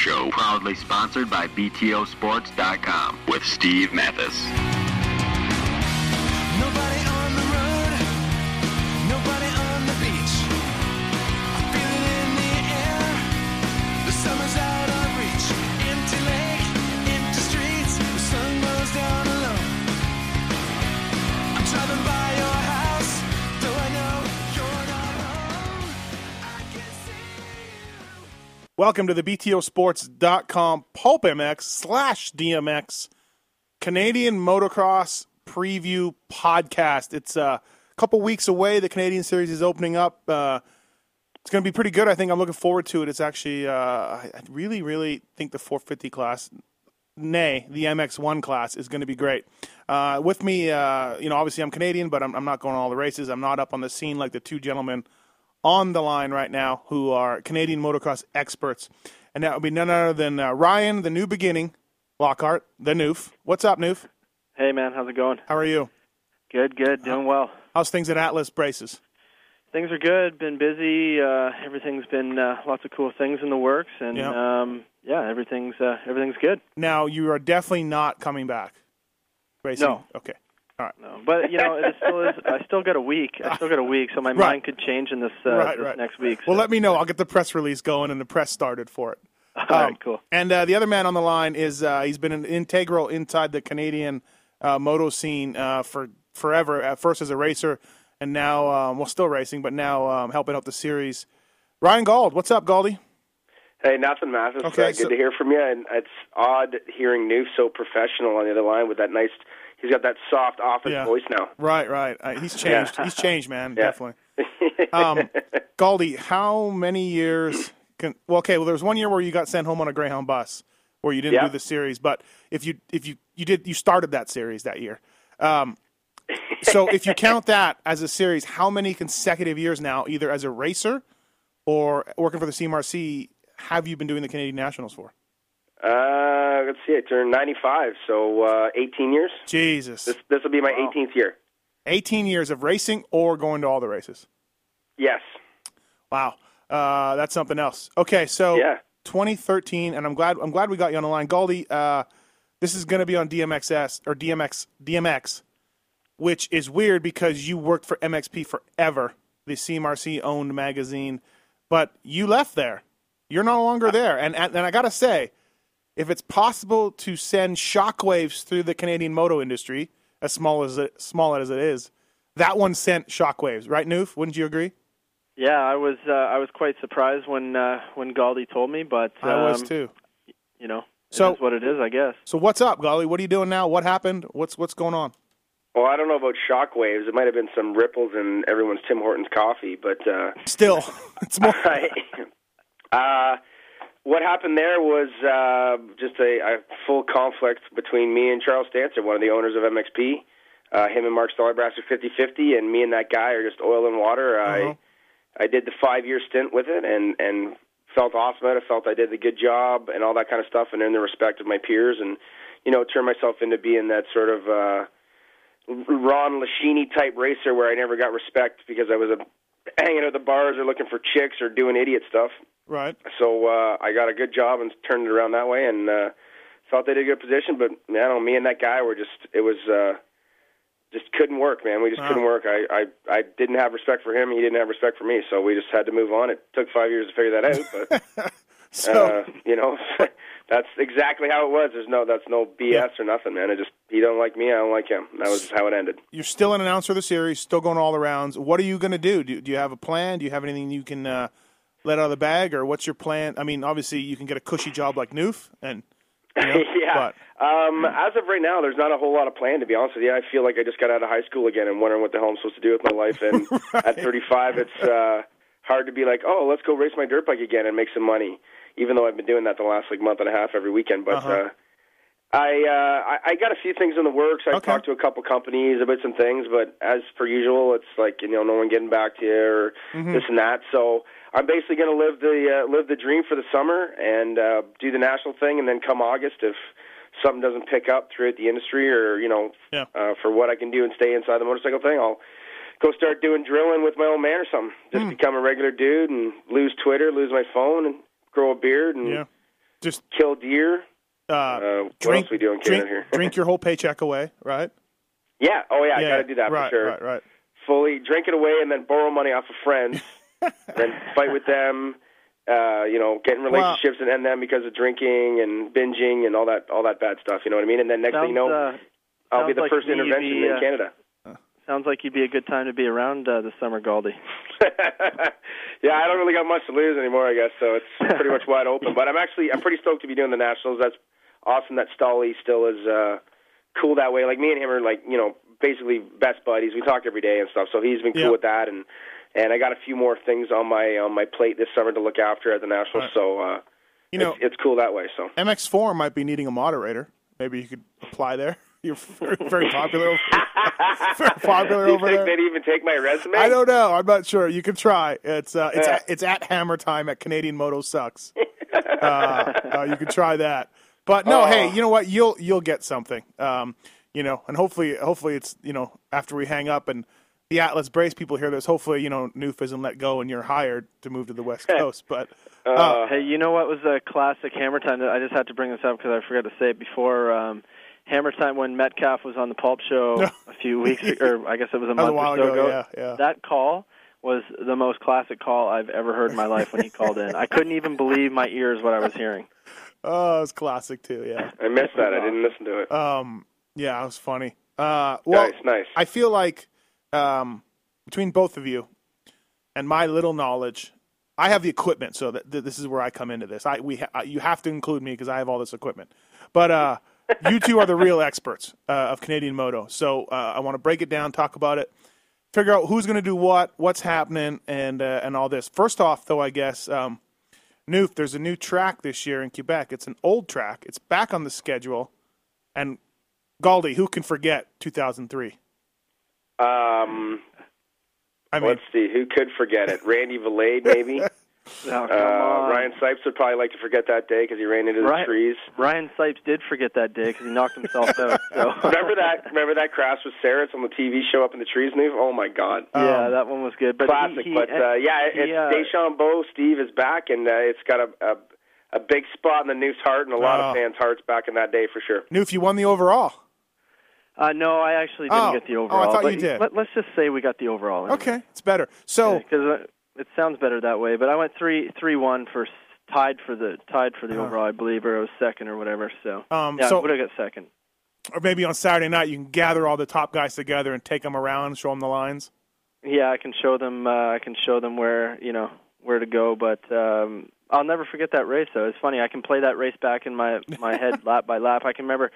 show, proudly sponsored by BTOsports.com with Steve Matthes. Welcome to the BTOsports.com Pulp MX slash DMX Canadian Motocross Preview Podcast. It's uh, a couple weeks away. The Canadian Series is opening up. Uh, it's going to be pretty good. I think I'm looking forward to it. It's actually, uh, I really, really think the 450 class, nay, the MX1 class is going to be great. Uh, with me, uh, you know, obviously I'm Canadian, but I'm, I'm not going to all the races. I'm not up on the scene like the two gentlemen on the line right now who are Canadian motocross experts. And that would be none other than uh, Ryan, the new beginning, Lockhart, the Newf. What's up, Newf? Hey man, how's it going? How are you? Good, good, doing well. How's things at Atlas Braces? Things are good. Been busy. Uh, everything's been uh, lots of cool things in the works, and Yeah. um, yeah, everything's uh, everything's good. Now, you are definitely not coming back. Racing? No. Okay. All right. No, but you know, it still is. I still got a week. I still got a week, so my Right. mind could change in this, uh, Right, this right. next week. Well, let me know. I'll get the press release going and the press started for it. All right, Um, cool. And uh, the other man on the line is uh, he's been an integral inside the Canadian uh, moto scene uh, for forever. At first as a racer, and now um, well, still racing, but now um, helping out the series. Ryan Gauld, what's up, Galdy? Hey, nothing, Matthes. Okay, uh, good so- to hear from you. And it's odd hearing Newf so professional on the other line with that nice. He's got that soft office Yeah. voice now. Right, right. Uh, he's changed. He's changed, man. Yeah. Definitely. Um, Galdi, how many years? Can, well, okay. Well, there was one year where you got sent home on a Greyhound bus, where you didn't Yeah. do the series. But if you if you you did you started that series that year. Um, so if you count that as a series, how many consecutive years now, either as a racer or working for the CMRC, have you been doing the Canadian Nationals for? Uh, let's see. I turned 95, so uh, 18 years. Jesus, This this will be my 18th year. 18 years of racing or going to all the races. Yes. Wow, uh, that's something else. Okay, so Yeah. 2013, and I'm glad I'm glad we got you on the line, Galdi. Uh, this is going to be on DMXS or DMX DMX, which is weird because you worked for MXP forever, the CMRC owned magazine, but you left there. You're no longer there, and and, and I gotta say, if it's possible to send shockwaves through the Canadian moto industry, as small as it, small as it is, that one sent shockwaves, right, Newf? Wouldn't you agree? Yeah, I was uh, I was quite surprised when uh, when Galdi told me, but um, I was too. You know, it So- is what it is, I guess. So what's up, Golly? What are you doing now? What happened? What's what's going on? Well, I don't know about shockwaves. It might have been some ripples in everyone's Tim Hortons coffee, but uh, Still, it's more. I, uh, what happened there was uh, just a, a full conflict between me and Charles Stancer, one of the owners of MXP. Uh, him and Mark Stollebrass are 50-50, and me and that guy are just oil and water. Uh-huh. I I did the five year stint with it, and and felt awesome at it. Felt I did the good job and all that kind of stuff, and earned the respect of my peers, and you know turned myself into being that sort of. uh Ron Lechien type racer where I never got respect because I was a, hanging at the bars or looking for chicks or doing idiot stuff. Right. So uh, I got a good job and turned it around that way, and uh, felt they did a good position. But you know, me and that guy were just it was uh, just couldn't work, man. We just Wow. couldn't work. I, I I didn't have respect for him. He didn't have respect for me. So we just had to move on. It took five years to figure that out, but So uh, you know. That's exactly how it was. There's no, that's no BS Yeah. or nothing, man. It just he don't like me, I don't like him. That was how it ended. you're still an announcer of the series, still going all the rounds. What are you going to do? do? Do you have a plan? Do you have anything you can uh, let out of the bag, or what's your plan? I mean, obviously you can get a cushy job like Newf, and you know, yeah. but Um, as of right now, there's not a whole lot of plan. To be honest with you, I feel like I just got out of high school again and wondering what the hell I'm supposed to do with my life. And at 35, it's uh, hard to be like, oh, let's go race my dirt bike again and make some money. Even though I've been doing that the last like month and a half every weekend, but. Uh-huh. uh I uh I, I got a few things in the works. I Okay. talked to a couple companies about some things, but as per usual, it's like you know no one getting back to you or Mm-hmm. this and that. So I'm basically going to live the uh, live the dream for the summer and uh, do the national thing, and then come August, if something doesn't pick up throughout the industry, or you know, Yeah. uh, for what I can do and stay inside the motorcycle thing, I'll go start doing drilling with my old man or something. Just Hmm. become a regular dude and lose Twitter, lose my phone, and grow a beard and Yeah. Just kill deer. uh, Uh, what drink, else we do drink, here? drink your whole paycheck away, right? Yeah. Oh yeah, I got to do that right, for sure. Right, right. Fully drink it away and then borrow money off of friends, then fight with them. Uh, you know, get in Well- relationships and end them because of drinking and binging and all that all that bad stuff. You know what I mean? And then next Sounds, thing you know, uh, I'll be the like first intervention be, in uh, Canada. sounds like you'd be a good time to be around uh, this summer, Galdi. yeah, I don't really got much to lose anymore, I guess. So it's pretty much wide open. But I'm actually I'm pretty stoked to be doing the nationals. That's awesome that Stolly still is uh, cool that way. Like me and him are like you know basically best buddies. We talk every day and stuff. So he's been cool Yeah. with that. And and I got a few more things on my on my plate this summer to look after at the nationals. Right. So uh, You know, it's, it's cool that way. So MX4 might be needing a moderator. Maybe you could apply there. You're very, very popular. Over, very popular you over think there. they'd even take my resume? I don't know. I'm not sure. You could try. It's uh, it's at, it's at Hammer Time at Canadian Moto Sucks. uh, uh, you could try that. But no, Oh. hey, you know what? You'll you'll get something. Um, you know, and hopefully hopefully it's you know after we hang up and the Atlas Brace people hear this. Hopefully you know Newf isn't let go and you're hired to move to the West Coast. But uh, Hey, you know what was a classic Hammer Time? I just had to bring this up because I forgot to say it before. Um, Hammer Time when Metcalfe was on the Pulp Show a few weeks, or I guess it was a That was a month while or so ago, yeah, yeah. That call was the most classic call I've ever heard in my life when he called in. I couldn't even believe my ears what I was hearing. oh, it's classic too. Yeah. I missed that. I didn't listen to it. Um, yeah, it was funny. Uh, well, nice, nice. I feel like um, between both of you and my little knowledge, I have the equipment, so that, this is where I come into this. I we ha- you have to include me because I have all this equipment. But uh, you two are the real experts uh, of Canadian moto, so uh, I want to break it down, talk about it, figure out who's going to do what, what's happening, and uh, and all this. First off, though, I guess. Um, Newf, there's a new track this year in Quebec. It's an old track. It's back on the schedule. And Galdi, who can forget 2003? Um, I mean, let's see, who could forget it? Randy Valade, maybe. Oh, come Uh, on. Ryan Sipes would probably like to forget that day because he ran into the Ryan- trees. Ryan Sipes did forget that day because he knocked himself out. So. Remember that? Remember that crash with Sarah's on the TV show up in the trees? New? Oh my God! Yeah, Um, that one was good. But Classic. He, he, but uh, yeah, he, it's uh, Deschambault. Steve is back, and uh, it's got a, a a big spot in the Noose heart and a lot Oh. of fans' hearts back in that day for sure. Newf, you won the overall. Uh, no, I actually didn't Oh. get the overall. Oh, I thought but you did. Let, us just say we got the overall. anyway. Okay, it's better. So, because uh, it sounds better that way. But I went three three one for tied for the tied for the Uh-huh. overall, I believe, or it was second or whatever. So Um, yeah, so- would have got second. or maybe on Saturday night, you can gather all the top guys together and take them around, show them the lines. Yeah, I can show them. Uh, I can show them where you know where to go. But um, I'll never forget that race. Though it's funny. I can play that race back in my my head lap by lap. I can remember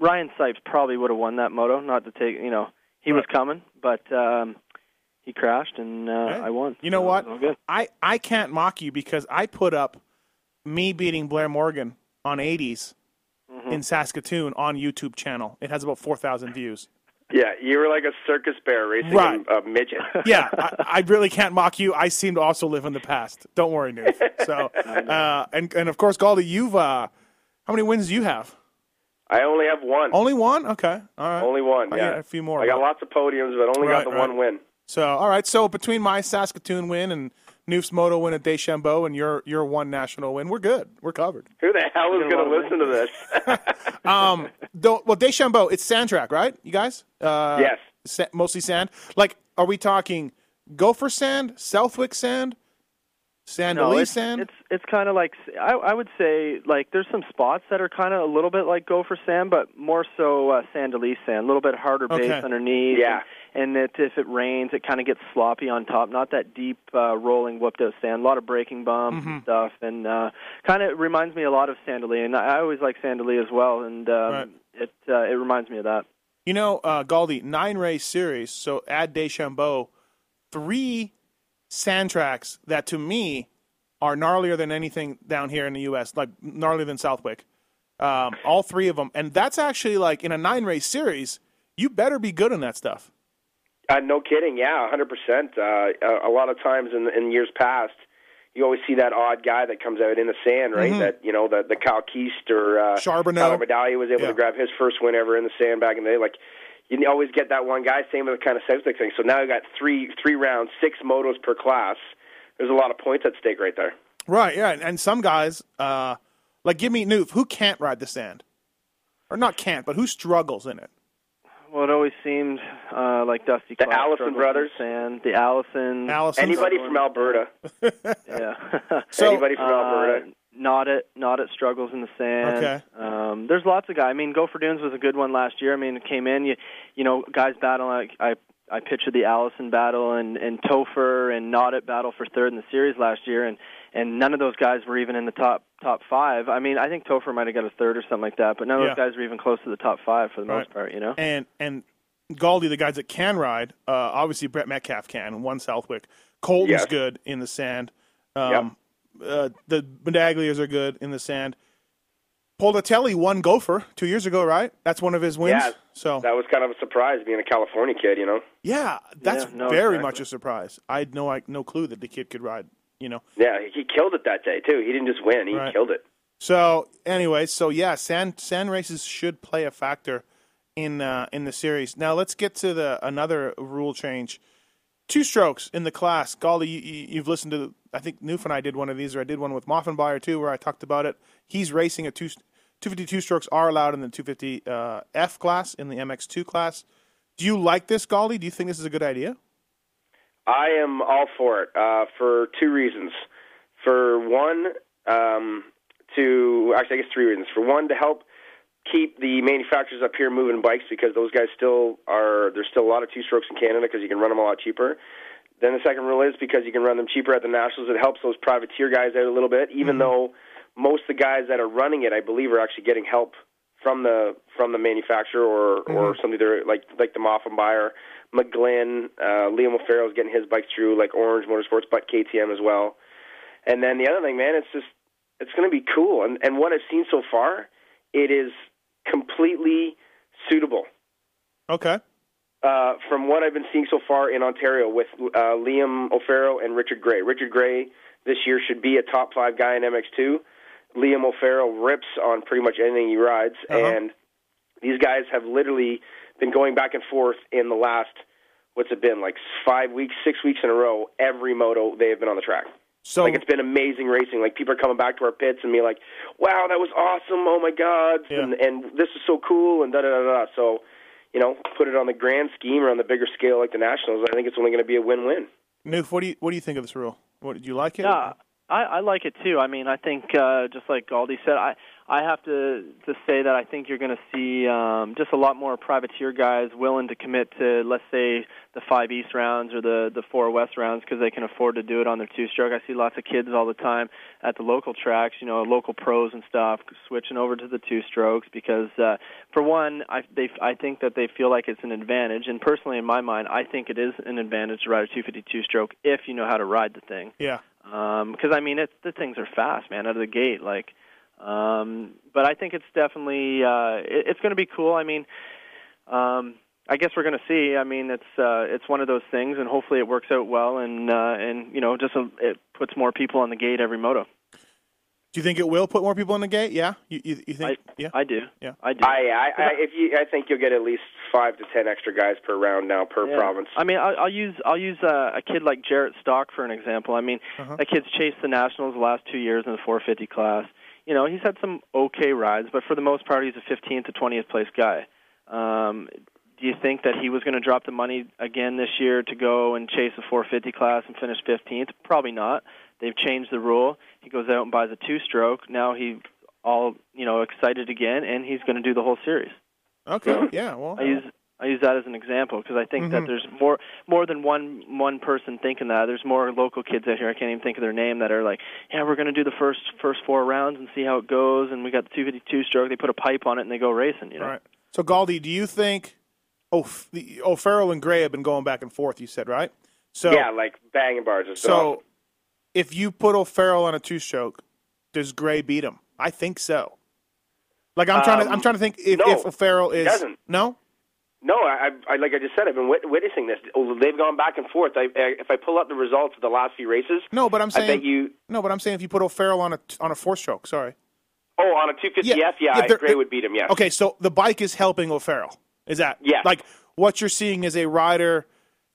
Ryan Sipes probably would have won that moto. Not to take you know he was coming, but um, he crashed and uh, Hey, I won. You know So what? it was all good. I, I can't mock you because I put up me beating Blair Morgan on 80s Mm-hmm. in Saskatoon on YouTube channel. It has about 4,000 views. Yeah, you were like a circus bear racing Right. a, a midget. yeah, I, I really can't mock you. I seem to also live in the past. Don't worry, Newf. So, uh, and and of course, Galdi, you've uh, how many wins do you have? I only have one. Only one. Okay, all right. Only one. I yeah, got a few more. I got lots of podiums, but only Right, got the right. one win. So, all right. So between my Saskatoon win and Newf's moto win at Deschambault and your your one national win, we're good. We're covered. Who the hell is going to gonna listen to this? Um, though, well, Deschambault, it's sand track, right? You guys? Uh, yes. sa- mostly sand. Like, are we talking Gopher sand, Southwick sand, Sand No, it's, sand? it's it's kind of like I, I would say like there's some spots that are kind of a little bit like Gopher sand, but more so uh, Sand Del Lee's sand, a little bit harder base Okay. underneath. Yeah. and, and it, if it rains, it kind of gets sloppy on top. Not that deep uh, rolling whooped out sand. A lot of breaking bumps Mm-hmm. and stuff, and uh, kind of reminds me a lot of Sand Del Lee. And I I always like Sand Del Lee as well, and um, Right. it uh, it reminds me of that. You know, uh, Galdi, nine race series. So add Deschambault, three sand tracks that to me are gnarlier than anything down here in the U.S., like gnarlier than Southwick. Um, all three of them. And that's actually like in a nine race series, you better be good in that stuff. Uh, no kidding. Yeah, 100%. Uh, a, a lot of times in, in years past, you always see that odd guy that comes out in the sand, right? That you know, the the Kyle Keast or uh, Charbonneau. Tyler Medaglia was able Yeah. to grab his first win ever in the sand back in the day. Like, you always get that one guy. Same with the kind of South thing. So now you got three three rounds, six motos per class. There's a lot of points at stake right there. Right, yeah, and, and some guys, uh, like give me Newf, who can't ride the sand, or not can't, but who struggles in it. Well, it always seemed uh, like Dusty The Clark Allison struggled in brothers. sand, the Allison, Allison, Anybody from Alberta? yeah. So- Anybody from Alberta? Not it, not it struggles in the sand. Okay. Um, there's lots of guys. I mean, Gopher Dunes was a good one last year. I mean, it came in. You, you know, guys battle. Like I, I pictured the Allison battle and and Topher and Not it battle for third in the series last year, and and none of those guys were even in the top top five. I mean, I think Topher might have got a third or something like that, but none of Yeah. those guys were even close to the top five for the Right. most part. You know. and and Galdi, the guys that can ride, uh, obviously Brett Metcalfe can. One Southwick, Colton's Yes. good in the sand. Um, uh, the Medaglias are good in the sand. Politelli won Gopher two years ago, right? That's one of his wins. Yeah, so That was kind of a surprise being a California kid, you know. yeah, that's Yeah, no, very exactly. much a surprise. I had no like, no clue that the kid could ride. You know. Yeah, he killed it that day too. He didn't just win; he Right. killed it. So anyway, so yeah, sand sand races should play a factor in uh, in the series. Now let's get to the another rule change. Two strokes in the class. Galdi, you, you, you've listened to. I think Newf and I did one of these, or I did one with Moffenbauer too, where I talked about it. He's racing a two. 252 strokes are allowed in the 250 uh, F class in the MX2 class. Do you like this, Golly? Do you think this is a good idea? I am all for it uh, for two reasons. For one, um, to actually, I guess three reasons. For one, to help keep the manufacturers up here moving bikes because those guys still are. There's still a lot of two strokes in Canada because you can run them a lot cheaper. Then the second rule is because you can run them cheaper at the nationals. It helps those privateer guys out a little bit, even though most of the guys that are running it, I believe, are actually getting help from the from the manufacturer or or somebody there like like the Moffenbayer, McGlynn, uh, Liam O'Farrell's getting his bike through like Orange Motorsports, but KTM as well. And then the other thing, man, it's just it's going to be cool. And and what I've seen so far, it is completely suitable. Okay. Uh, from what I've been seeing so far in Ontario with uh, Liam O'Farrell and Richard Gray. Richard Gray this year should be a top five guy in MX2. Liam O'Farrell rips on pretty much anything he rides, Uh-huh. and these guys have literally been going back and forth in the last what's it been like five weeks, six weeks in a row. Every moto they have been on the track. So Like it's been amazing racing. Like people are coming back to our pits and be like, "Wow, that was awesome! Oh my god!" Yeah. And and this is so cool and da da da da. So, you know, put it on the grand scheme or on the bigger scale like the nationals. I think it's only going to be a win-win. Newf, what do you what do you think of this rule? What do you like it? Yeah, I, I like it too. I mean, I think uh, just like Galdi said, I I have to to say that I think you're going to see um, just a lot more privateer guys willing to commit to, let's say, the five East rounds or the the four West rounds because they can afford to do it on their two stroke. I see lots of kids all the time at the local tracks, you know, local pros and stuff, switching over to the two strokes because, uh, for one, I they I think that they feel like it's an advantage, and personally, in my mind, I think it is an advantage to ride a 252 stroke if you know how to ride the thing Yeah. because I mean, it's the things are fast, man, out of the gate. Like, um, but I think it's definitely uh, it, it's going to be cool. I mean, um, I guess we're going to see. I mean, it's uh, it's one of those things, and hopefully it works out well, and uh, and you know, just a, it puts more people on the gate every moto. Do you think it will put more people in the gate? Yeah. You you, you I think? yeah. I do. Yeah. I do. I, I, I if you, I think you'll get at least five to ten extra guys per round now per Yeah. province. I mean, I'll, I'll use I'll use uh, a kid like Jarrett Stock for an example. I mean, Uh-huh. that kid's chased the nationals the last two years in the 450 class. You know, he's had some okay rides, but for the most part, he's a 15th to 20th place guy. Um, do you think that he was going to drop the money again this year to go and chase a 450 class and finish 15th? Probably not. They've changed the rule. He goes out and buys a two-stroke. Now he's all you know excited again, and he's going to do the whole series. Okay. Yeah. Well. Use I use that as an example because I think that there's more more than one one person thinking that. There's more local kids out here. I can't even think of their name that are like, yeah, we're going to do the first first four rounds and see how it goes. And we got the 252 stroke. They put a pipe on it and they go racing. You know. All right. So Galdi, do you think? Oh, the, oh, Farrell and Gray have been going back and forth. You said right. So yeah, like banging bars. It's So awesome. if you put O'Farrell on a two stroke, does Gray beat him? I think so. Like I'm trying to I'm Um, trying to think if, no, if O'Farrell is doesn't. no. No, I, I like I just said, I've been wit- witnessing this. Oh, They've gone back and forth. I, I, if I pull up the results of the last few races, No, but I'm saying you. no, but I'm saying if you put O'Farrell on a on a four stroke, sorry. Oh, on a 250F, yeah, Yeah, they're- Gray would beat him. Yes. Okay, so the bike is helping O'Farrell. Is that yeah? like what you're seeing is a rider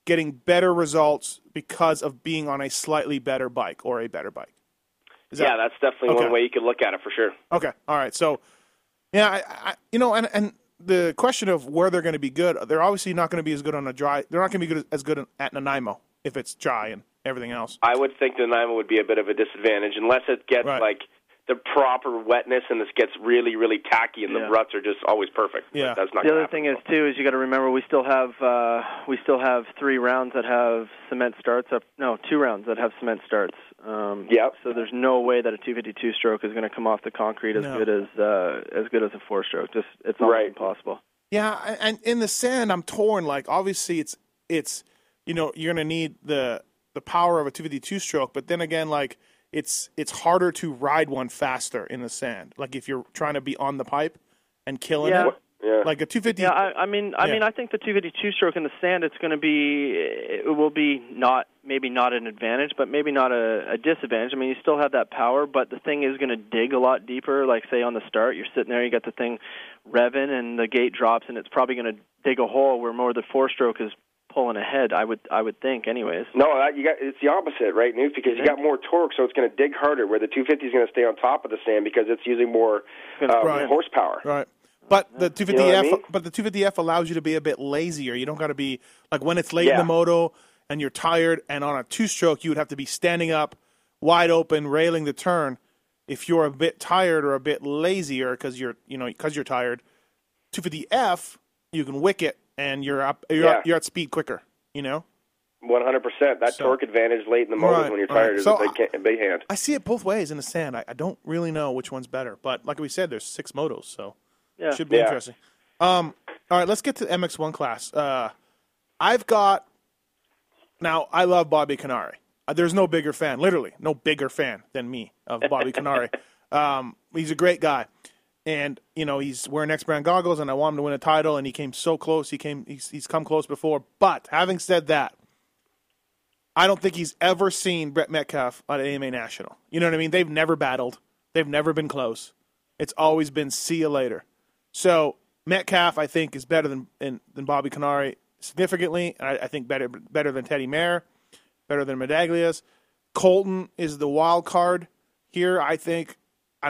getting better results because of being on a slightly better bike or a better bike? Is yeah, that's definitely Okay. one way you could look at it for sure. Okay. All right. So, yeah, I, I, you know, and and the question of where they're going to be good, they're obviously not going to be as good on a dry. They're not going to be good as good at Nanaimo if it's dry and everything else. I would think the Nanaimo would be a bit of a disadvantage unless it gets Right. like the proper wetness and this gets really, really tacky and Yeah. the ruts are just always perfect. But Yeah. that's not The other happen. thing is too is you got to remember we still have uh, we still have three rounds that have cement starts up. No, two rounds that have cement starts. Um, Yep. So there's no way that a 252 stroke is going to come off the concrete as No. good as uh, as good as a four stroke. Just it's almost Right. impossible. Yeah, and- and in the sand, I'm torn. Like, obviously, it's it's you know you're going to need the the power of a 252 stroke, but then again, like it's it's harder to ride one faster in the sand. Like if you're trying to be on the pipe and killing Yeah. it, Yeah. like a 250. Yeah, I, I mean, I Yeah. mean, I think the 252 stroke in the sand, it's going to be, it will be not maybe not an advantage, but maybe not a, a disadvantage. I mean, you still have that power, but the thing is going to dig a lot deeper. Like say on the start, you're sitting there, you got the thing revving, and the gate drops, and it's probably going to dig a hole where more the four stroke is pulling ahead. I would, I would think, anyways. No, you got it's the opposite, right, Newf? Because you got more torque, so it's going to dig harder. Where the 250 is going to stay on top of the sand because it's using more uh, Right. horsepower. Right. But the 250F, You know I mean? but the 250F allows you to be a bit lazier. You don't got to be like when it's late in the moto and you're tired, and on a two-stroke you would have to be standing up, wide open, railing the turn. If you're a bit tired or a bit lazier because you're you know because you're tired, 250F you can wick it and you're up you're, Yeah. you're at speed quicker. You know. 100%. That So- torque advantage late in the motos Right, when you're right. tired is So a big, big hand. I see it both ways in the sand. I, I don't really know which one's better, but like we said, there's six motos, so Yeah. should be Yeah. interesting. Um, all right, let's get to the MX1 class. Uh, I've got now. I love Bobby Kiniry. Uh, there's no bigger fan, literally, no bigger fan than me of Bobby Kiniry. Um, he's a great guy, and you know he's wearing X brand goggles, and I want him to win a title, and he came so close. He came. He's, he's come close before, but having said that, I don't think he's ever seen Brett Metcalfe at AMA National. You know what I mean? They've never battled. They've never been close. It's always been see you later. So Metcalfe, I think, is better than than, than Bobby Kiniry significantly. I, I think better better than Teddy Maier, better than Medaglia's. Colton is the wild card here, I think.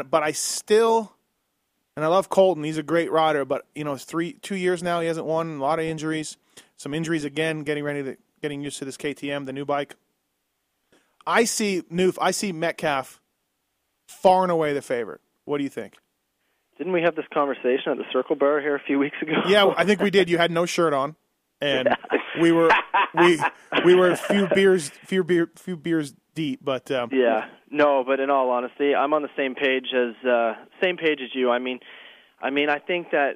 But I still, and I love Colton. He's a great rider, but you know, it's three two years now he hasn't won. A lot of injuries, some injuries again. Getting ready to getting used to this KTM, the new bike. I see Newf. I see Metcalfe far and away the favorite. What do you think? Didn't we have this conversation at the Circle Bar here a few weeks ago? Yeah, I think we did. You had no shirt on, and we were we we were a few beers few beer few beers deep. But um, Yeah, no, but in all honesty, I'm on the same page as uh, same page as you. I mean, I mean, I think that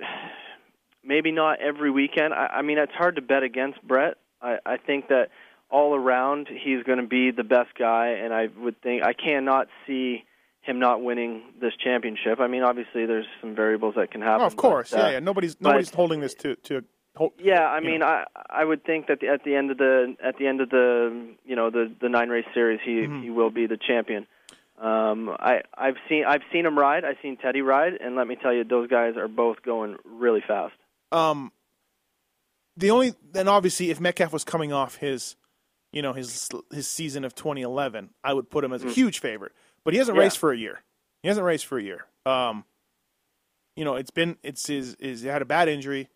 maybe not every weekend. I, I mean, it's hard to bet against Brett. I, I think that all around he's going to be the best guy, and I would think I cannot see him not winning this championship. I mean, obviously there's some variables that can happen. oh, of course, but, uh, yeah, yeah. Nobody's nobody's holding this to to. Hold, yeah, I mean, I I would think that the, at the end of the at the end of the you know the the nine race series, he Mm-hmm. he will be the champion. Um, I I've seen I've seen him ride. I've seen Teddy ride, and let me tell you, those guys are both going really fast. um, the only then obviously if Metcalfe was coming off his, you know his his season of 2011, I would put him as a huge favorite. But he hasn't. Yeah. raced for a year. He hasn't raced for a year. Um, you know, it's been it's his is he had a bad injury.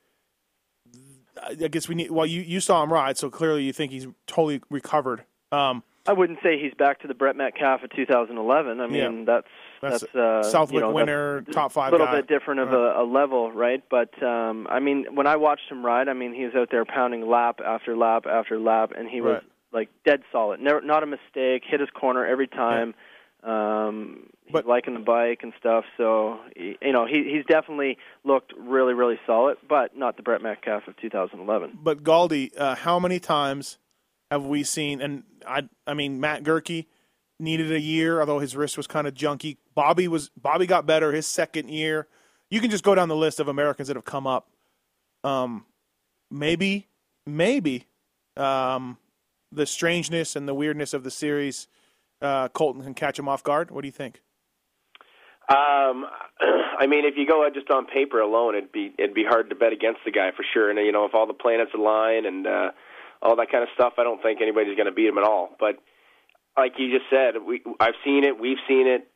I guess we need. Well, you you saw him ride, so clearly you think he's totally recovered. Um, I wouldn't say he's back to the Brett Metcalfe of 2011. I mean, Yeah. that's That's that's, uh, Southwick you know, winner, top five a little guy. bit different of a, a level, right? But um, I mean, when I watched him ride, I mean, he was out there pounding lap after lap after lap, and he was Right. like dead solid, never not a mistake, hit his corner every time. Um, he's But- liking the bike and stuff, so he, you know he he's definitely looked really really solid, but not the Brett Metcalfe of 2011. but Galdi, uh, how many times have we seen? And I, I mean, Matt Goerke needed a year, although his wrist was kind of junky. Bobby was Bobby got better his second year. You can just go down the list of Americans that have come up. Um, maybe, maybe, um, the strangeness and the weirdness of the series, uh, Colton can catch him off guard. What do you think? Um, I mean, if you go just on paper alone, it'd be it'd be hard to bet against the guy for sure. And you know, if all the planets align and uh, all that kind of stuff, I don't think anybody's going to beat him at all. But like you just said, we I've seen it, we've seen it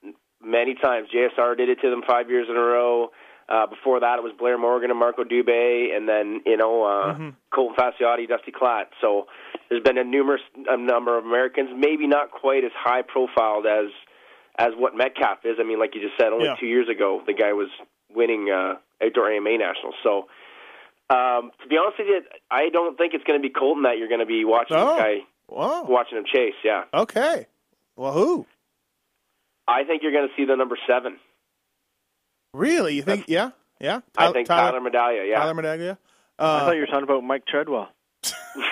many times. JSR did it to them five years in a row. Uh, before that, it was Blair Morgan and Marco Dubé, and then you know uh, Mm-hmm. Colton Facciotti, Dusty Klatt. So there's been a numerous a number of Americans, maybe not quite as high profiled as as what Metcalfe is. I mean, like you just said, only Yeah. two years ago the guy was winning uh, outdoor AMA nationals. So um, to be honest with you, I don't think it's going to be Colton that you're going to be watching Oh. this guy Wow. watching him chase. Yeah, Okay. Well, who? I think you're going to see the number seven. Really? You think? Yeah. Yeah. I think Tyler, Medaglia. Yeah, Tyler Medaglia. I Uh, thought you were talking about Mike Treadwell.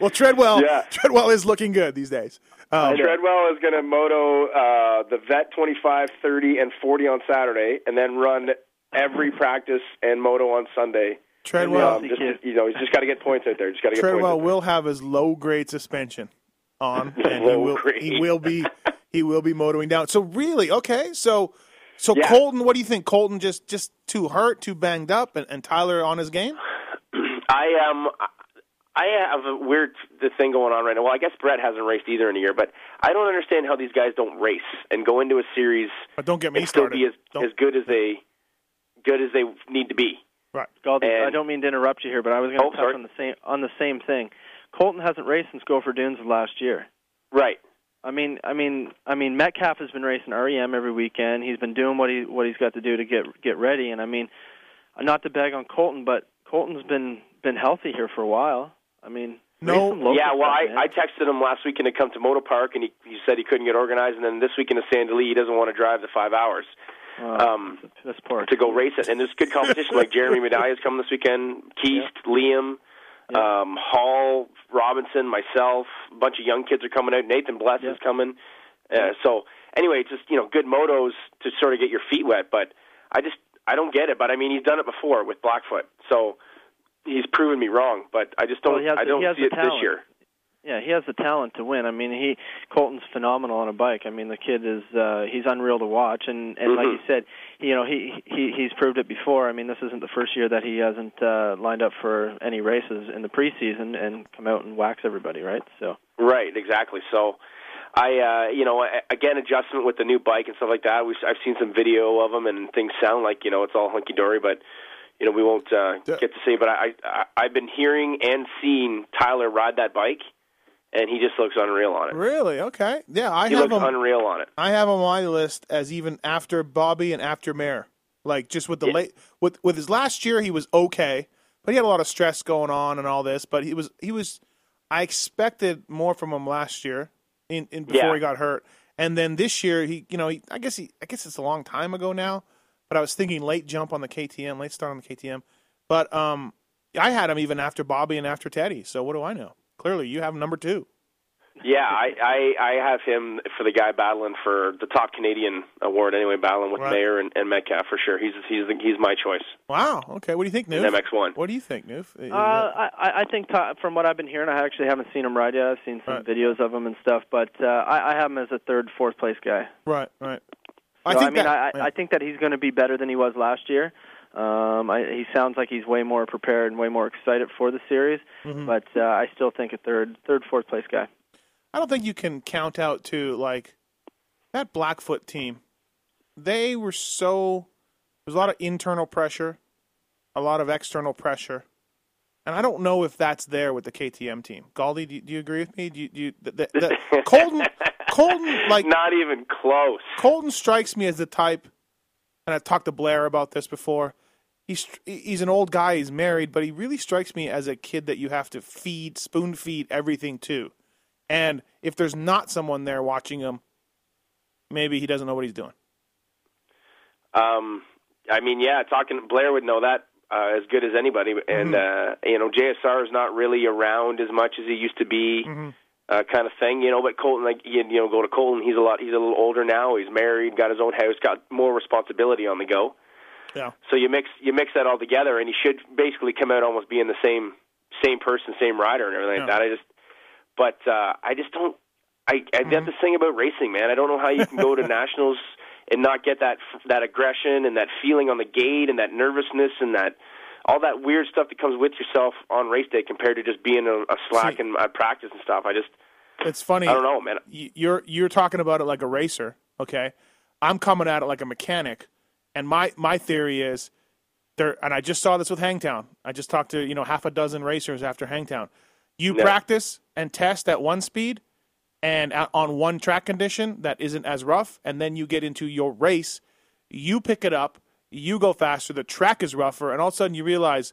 well, Treadwell. Yeah. Treadwell is looking good these days. Um, Treadwell is going to moto uh, the vet 25, 30, and 40 on Saturday, and then run every practice and moto on Sunday. Treadwell. Um, just, you know, he's just got to get points out there. Just got to get Treadwell points. will have his low grade suspension on, and he will he will be he will be motoring down. So really, okay. So so Yeah. Colton, what do you think? Colton just just too hurt, too banged up, and, and Tyler on his game. I um I have a weird the thing going on right now. Well, I guess Brett hasn't raced either in a year, but I don't understand how these guys don't race and go into a series But don't get me and still started. be as Don't- as good as they good as they need to be. right. Galdi, And- I don't mean to interrupt you here, but I was going to Oh, touch sorry. on the same on the same thing. Colton hasn't raced since Gopher Dunes of last year. Right. I mean, I mean, I mean, Metcalfe has been racing REM every weekend. He's been doing what he what he's got to do to get get ready. And I mean, not to bag on Colton, but Colton's been been healthy here for a while. I mean, No. race some local Yeah, well, stuff, I. I texted him last weekend to come to Motor Park, and he, he said he couldn't get organized. And then this weekend to Sand Del Lee, he doesn't want to drive the five hours Wow, um, to go race it. And there's good competition, like Jeremy Medaglia's coming this weekend, Keast, Liam, Um, Hall, Robinson, myself, a bunch of young kids are coming out. Nathan Bless is coming. Uh, so anyway, it's just you know good motos to sort of get your feet wet. But I just I don't get it. But I mean, he's done it before with Blackfoot, so he's proven me wrong. But I just don't Well, I don't see it this talent. year. Yeah, he has the talent to win. I mean, he Colton's phenomenal on a bike. I mean, the kid is uh he's unreal to watch and and like Mhm. you said, you know, he he he's proved it before. I mean, this isn't the first year that he hasn't uh lined up for any races in the preseason and come out and wax everybody, right? So, Right, exactly. So, I, uh, you know, again, adjustment with the new bike and stuff like that. We've, I've seen some video of them, and things sound like you know it's all hunky dory, but you know we won't uh, get to say. But I, I, I've been hearing and seeing Tyler ride that bike, and he just looks unreal on it. Really? Okay. Yeah, I He have looks him. unreal on it. I have him on my list as even after Bobby and after Maier. Like just with the Yeah. late with with his last year, he was okay, but he had a lot of stress going on and all this. But he was he was. I expected more from him last year, in, in before Yeah. he got hurt, and then this year he, you know, he, I guess he, I guess it's a long time ago now, but I was thinking late jump on the KTM, late start on the KTM, but um, I had him even after Bobby and after Teddy. So what do I know? Clearly, you have number two. Yeah, I, I, I have him for the guy battling for the top Canadian award anyway, battling with Right. Maier and, and Metcalfe for sure. He's he's he's my choice. Wow. Okay. What do you think, in Newf? MX1. What do you think, Newf? uh I I I think Ty- from what I've been hearing, I actually haven't seen him ride yet. I've seen some Right. videos of him and stuff, but uh I I have him as a third, fourth place guy. Right, right. I, I think I mean, that, I, yeah. I think that he's going to be better than he was last year. Um, I, he sounds like he's way more prepared and way more excited for the series. Mm-hmm. But uh, I still think a third, third, fourth place guy. I don't think you can count out to like that Blackfoot team. They were so there's a lot of internal pressure, a lot of external pressure, and I don't know if that's there with the KTM team. Galdi, do you, do you agree with me? Do you, do you the, the, the, Colton? Colton like Not even close. Colton strikes me as the type, and I've talked to Blair about this before. He's he's an old guy. He's married, but he really strikes me as a kid that you have to feed, spoon feed everything to. And if there's not someone there watching him, maybe he doesn't know what he's doing. Um, I mean, yeah, talking Blair would know that uh, as good as anybody. And uh, you know, JSR is not really around as much as he used to be, uh, kind of thing. You know, but Colton, like you, you know, go to Colton. He's a lot. He's a little older now. He's married, got his own house, got more responsibility on the go. Yeah. So you mix you mix that all together, and he should basically come out almost being the same same person, same rider, and everything like that. I just, but uh, I just don't. I, I Mm-hmm. that's the thing about racing, man. I don't know how you can go to nationals and not get that that aggression and that feeling on the gate and that nervousness and that all that weird stuff that comes with yourself on race day compared to just being a, a slack See- practice and stuff. I just It's funny. I don't know, man. You're you're talking about it like a racer, okay? I'm coming at it like a mechanic, and my my theory is there. And I just saw this with Hangtown. I just talked to you know half a dozen racers after Hangtown. You Yeah. practice and test at one speed, and at, on one track condition that isn't as rough, and then you get into your race, you pick it up, you go faster. The track is rougher, and all of a sudden you realize,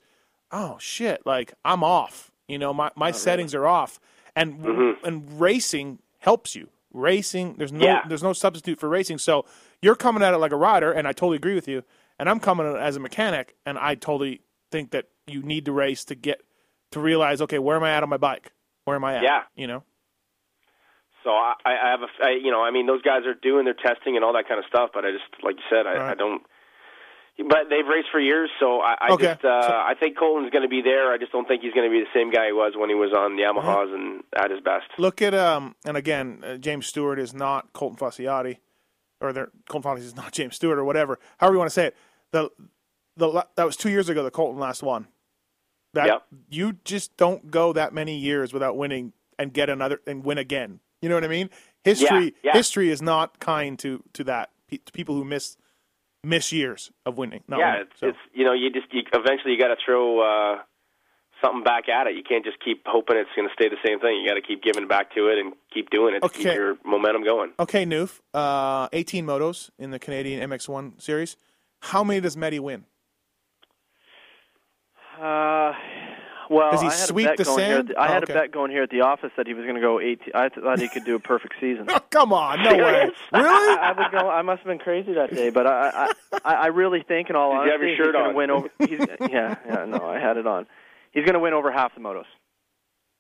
oh shit, like I'm off. You know, my my settings are off, and mm-hmm. and racing helps you. Racing, there's no Yeah. there's no substitute for racing. So you're coming at it like a rider, and I totally agree with you. And I'm coming as a mechanic, and I totally think that you need to race to get to realize, okay, where am I at on my bike? Where am I at? Yeah. you know. So I, I have a, I, you know, I mean, those guys are doing their testing and all that kind of stuff, but I just, like you said, I, Right. I don't. But they've raced for years, so I, I Okay. just, uh, So- I think Colton's going to be there. I just don't think he's going to be the same guy he was when he was on Yamahas and at his best. Look at um, and again, uh, James Stewart is not Colton Facciotti, or Colton Facciotti is not James Stewart, or whatever. However you want to say it. The the that was two years ago. The Colton last won. That Yep. you just don't go that many years without winning and get another and win again. You know what I mean? History yeah. history is not kind to to that to people who miss miss years of winning. Not yeah, winning. it's, So, it's you know, you just you, eventually you got to throw uh, something back at it. You can't just keep hoping it's going to stay the same thing. You got to keep giving back to it and keep doing it to keep Okay. your momentum going. okay, Newf, uh, 18 motos in the Canadian MX1 series. How many does Medi win? Uh, well, Does he I had sweep a bet the going here sand? at the- I Oh, had okay. a bet going here at the office that he was going to go 18. I thought he could do a perfect season. Oh, come on, no way. Really? I was going. I must have been crazy that day, but I, I, I, I really think, in all Did you have honesty, your shirt he's going to win over. He's, yeah, yeah, no, I had it on. He's going to win over half the motos.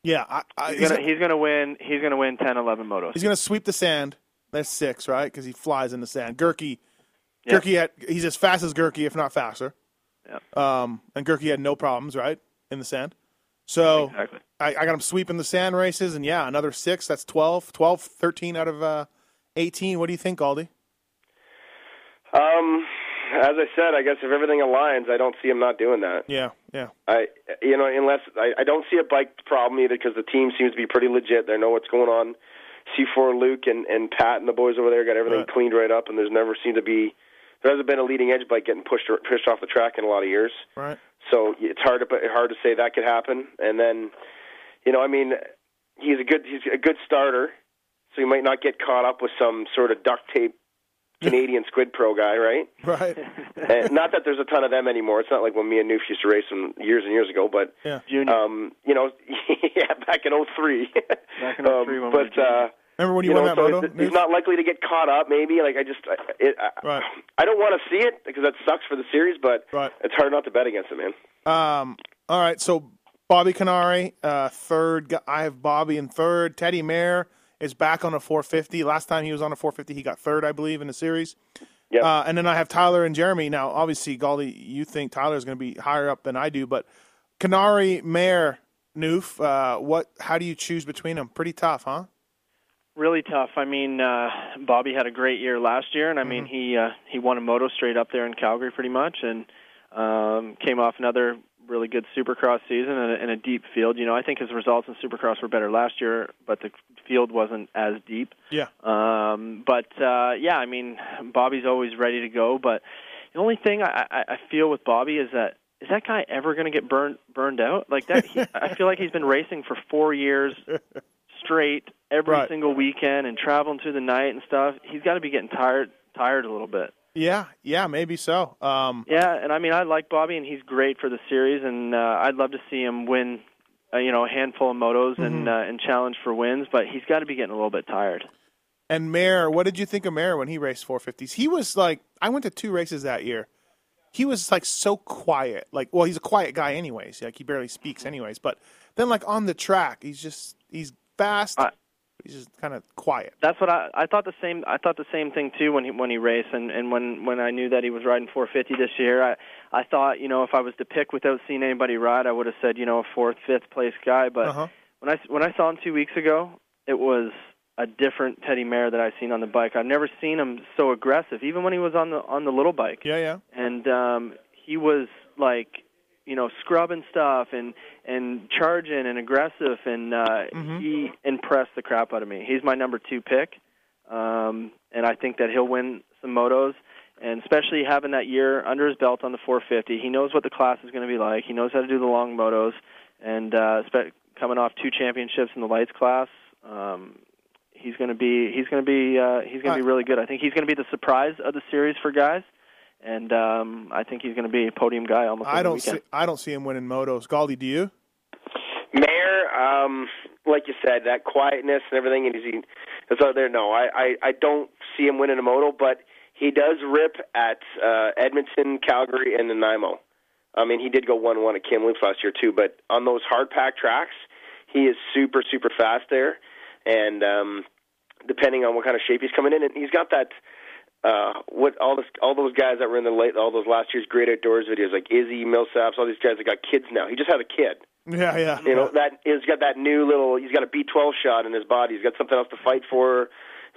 Yeah, I, I, He's he's, going to he's going to win. He's going to win 10, 11 motos. he's gonna sweep the sand. That's six, right? Because he flies in the sand. Goerke, Yeah. Goerke had he's as fast as Goerke, if not faster. Yep. Um, and Goerke had no problems, right, in the sand. So Exactly. I, I got him sweeping the sand races, and yeah, another six. That's 12, 12 13 out of uh, 18. What do you think, Aldi? Um, as I said, I guess if everything aligns, I don't see him not doing that. Yeah, yeah. I, you know, unless I, I don't see a bike problem either because the team seems to be pretty legit. They know what's going on. C4 Luke and and Pat and the boys over there got everything Right. cleaned right up, and there's never seemed to be there hasn't been a leading edge bike getting pushed or, pushed off the track in a lot of years. Right. So it's hard to hard to say that could happen. And then, you know, I mean, he's a good he's a good starter, so he might not get caught up with some sort of duct tape Canadian Squid Pro guy, right? Right. and not that there's a ton of them anymore. It's not like when me and Newf used to race them years and years ago, but Yeah. Junior. um, you know, yeah, back in '03. Back in 03 when we were but uh, Remember when you, you won know, that so moto? it's- not likely to get caught up. Maybe like I just, I, it, I, Right. I don't want to see it because that sucks for the series, but Right. it's hard not to bet against it, man. Um, all right, so Bobby Kiniry, uh, third. I have Bobby in third. Teddy Maier is back on a 450. Last time he was on a 450, he got third, I believe, in the series. Yep. Uh, and then I have Tyler and Jeremy. Now, obviously, Galdi, you think Tyler is going to be higher up than I do, but Kiniry, Maier, Newf, uh, what? How do you choose between them? Pretty tough, huh? Really tough. I mean, uh, Bobby had a great year last year, and I mean, he uh, he won a moto straight up there in Calgary, pretty much, and um, came off another really good Supercross season and a, and a deep field. You know, I think his results in Supercross were better last year, but the field wasn't as deep. Yeah. Um, but uh, yeah, I mean, Bobby's always ready to go. But the only thing I, I, I feel with Bobby is that is that guy ever going to get burned burned out like that? He, I feel like he's been racing for four years straight every Right. single weekend and traveling through the night and stuff. He's got to be getting tired tired a little bit. Yeah, yeah, maybe so. Um, Yeah, and I mean, I like Bobby, and he's great for the series, and uh, I'd love to see him win, uh, you know, a handful of motos and uh, and challenge for wins. But he's got to be getting a little bit tired. And Maier, what did you think of Maier when he raced 450s? He was like, I went to two races that year. He was like so quiet. Like, well, he's a quiet guy anyways. Like he barely speaks anyways. But then like on the track, he's just he's fast. I- he's just kind of quiet. That's what I I thought the same I thought the same thing too when he when he raced and and when when I knew that he was riding 450 this year I I thought you know if I was to pick without seeing anybody ride I would have said you know a fourth fifth place guy but Uh-huh. when I when I saw him two weeks ago it was a different Teddy Maier that I've seen on the bike. I've never seen him so aggressive, even when he was on the on the little bike. Yeah, yeah. And um, he was like, you know, scrubbing stuff and and charging and aggressive, and uh, Mhm. he impressed the crap out of me. He's my number two pick, um, and I think that he'll win some motos. And especially having that year under his belt on the 450, he knows what the class is going to be like. He knows how to do the long motos, and uh, spe- coming off two championships in the lights class, um, he's going to be he's going to be uh, he's going to be really good. I think he's going to be the surprise of the series for guys, and um, I think he's going to be a podium guy almost. I every don't see. I don't see him winning motos. Galdi, do you? Maier, um, like you said, that quietness and everything, and he's that's out there. No, I, I I don't see him winning a moto, but he does rip at uh, Edmonton, Calgary, and Nanaimo. I mean, he did go one one at Kamloops last year too, but on those hard pack tracks, he is super super fast there, and um, depending on what kind of shape he's coming in, and he's got that. Uh, what all this, all those guys that were in the late, all those last year's Great Outdoors videos, like Izzy Millsaps, all these guys that got kids now. He just had a kid. Yeah, yeah. You know that he's got that new little. He's got a B12 shot in his body. He's got something else to fight for,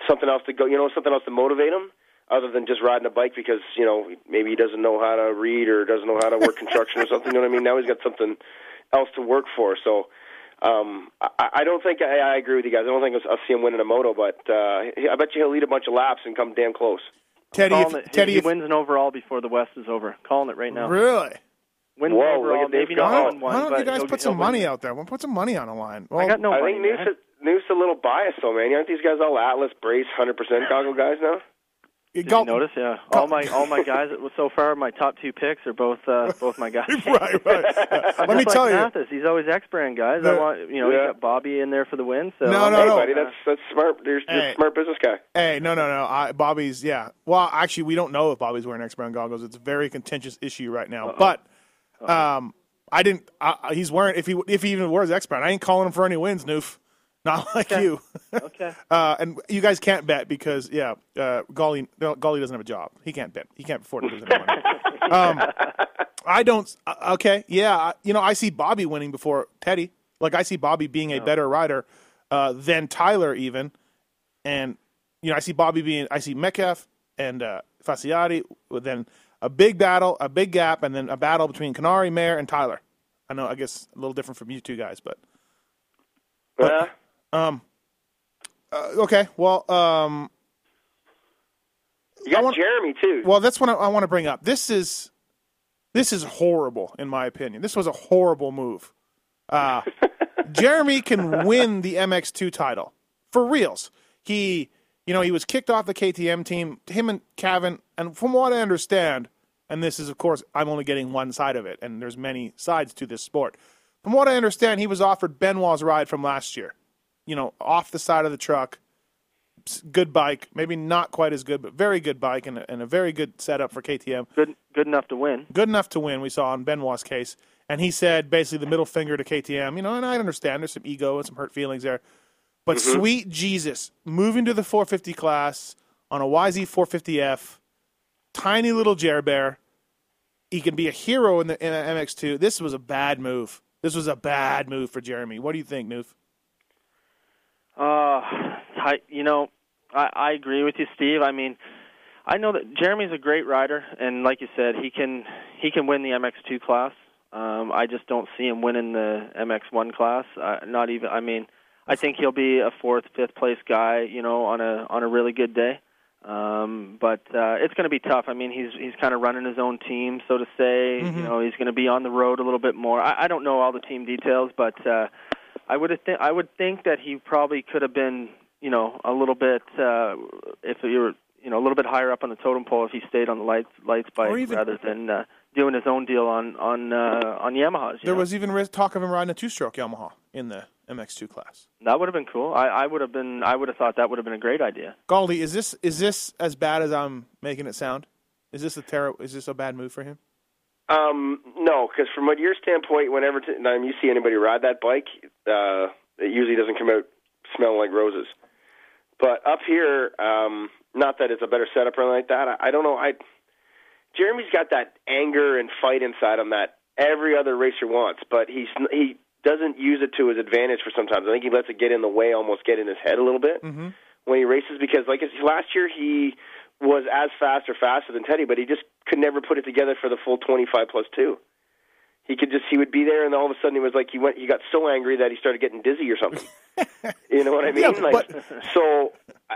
something else to go. You know, something else to motivate him, other than just riding a bike because you know maybe he doesn't know how to read or doesn't know how to work construction or something. You know what I mean? Now he's got something else to work for. So um, I, I don't think I, I agree with you guys. I don't think I'll, I'll see him winning a moto, but uh, I bet you he'll lead a bunch of laps and come damn close. Teddy, if, it, Teddy, he if, wins an overall before the West is over. Calling it right now. really? Wins Whoa, an look overall, at Dave maybe Why not Scott. don't, one, why don't but you guys he'll- put some he'll win. money out there? We'll put some money on the line. Well, I got no I money. think Noose, man. Noose a little biased though, man. Aren't these guys all Atlas brace, hundred percent goggle guys now? You Did go- you notice? Yeah. Go- All my all my guys so far, my top two picks are both uh, both my guys. right, right. Yeah. I'm Let me just tell like you. Matthes. He's always X-brand guys. The- I want you know Yeah. he's got Bobby in there for the win. So No, no, hey, no. buddy, that's that's smart. You're, you're Hey. a smart business guy. Hey, no, no, no. I, Bobby's, yeah. Well, actually, we don't know if Bobby's wearing X brand goggles. It's a very contentious issue right now. But um, I didn't. I, he's wearing if he if he even wears X brand. I ain't calling him for any wins, Newf. Not like you. Okay. Uh, and you guys can't bet because yeah, uh, Golly Golly doesn't have a job. He can't bet. He can't afford to lose any money. um, I don't. Uh, okay, yeah. You know, I see Bobby winning before Teddy. Like I see Bobby being a better rider uh, than Tyler even, and you know I see Bobby being. I see Metcalfe and uh, Facciotti. Then a big battle, a big gap, and then a battle between Kiniry, Maier, and Tyler. I know. I guess a little different from you two guys, but Yeah. Um, uh, okay. Well, um, You got want- Jeremy too. Well, that's what I, I want to bring up. This is this is horrible, in my opinion. This was a horrible move. Uh, Jeremy can win the MX2 title for reals. He, you know, he was kicked off the KTM team. Him and Kaven, and from what I understand, and this is of course I'm only getting one side of it, and there's many sides to this sport. From what I understand, he was offered Benoit's ride from last year. You know, off the side of the truck, good bike, maybe not quite as good, but very good bike and a, and a very good setup for KTM. Good good enough to win. Good enough to win. We saw in Benoit's case, and he said basically the middle finger to KTM. You know, and I understand there's some ego and some hurt feelings there, but mm-hmm. sweet Jesus, moving to the 450 class on a YZ 450F, tiny little Jer Bear, he can be a hero in the in an MX2. This was a bad move. This was a bad move for Jeremy. What do you think, Newf? Uh, I, you know, I, I agree with you, Steve. I mean, I know that Jeremy's a great rider, and like you said, he can he can win the MX2 class. Um, I just don't see him winning the MX1 class. Uh, not even. I mean, I think he'll be a fourth, fifth place guy. You know, on a on a really good day. Um, but uh, it's going to be tough. I mean, he's he's kind of running his own team, so to say. You know, he's going to be on the road a little bit more. I, I don't know all the team details, but uh, I would have th- I would think that he probably could have been, you know, a little bit uh, if you were, you know, a little bit higher up on the totem pole if he stayed on the lights lights bike even- rather than uh, doing his own deal on on uh, on Yamahas. There know? was even talk of him riding a two-stroke Yamaha in the MX2 class. that would have been cool. I, I would have been I would have thought that would have been a great idea. Galdi, is this is this as bad as I'm making it sound? Is this a terror? Is this a bad move for him? Um, no, because from what your standpoint, whenever t- time you see anybody ride that bike, uh, it usually doesn't come out smelling like roses. But up here, um, not that it's a better setup or anything like that. I, I don't know. I Jeremy's got that anger and fight inside him that every other racer wants, but he's he doesn't use it to his advantage for sometimes. I think he lets it get in the way, almost get in his head a little bit Mm-hmm. when he races because like last year he was as fast or faster than Teddy, but he just could never put it together for the full 25 plus 2. He could just he would be there and all of a sudden he was like he went he got so angry that he started getting dizzy or something. you know what I mean? Yeah, like but- so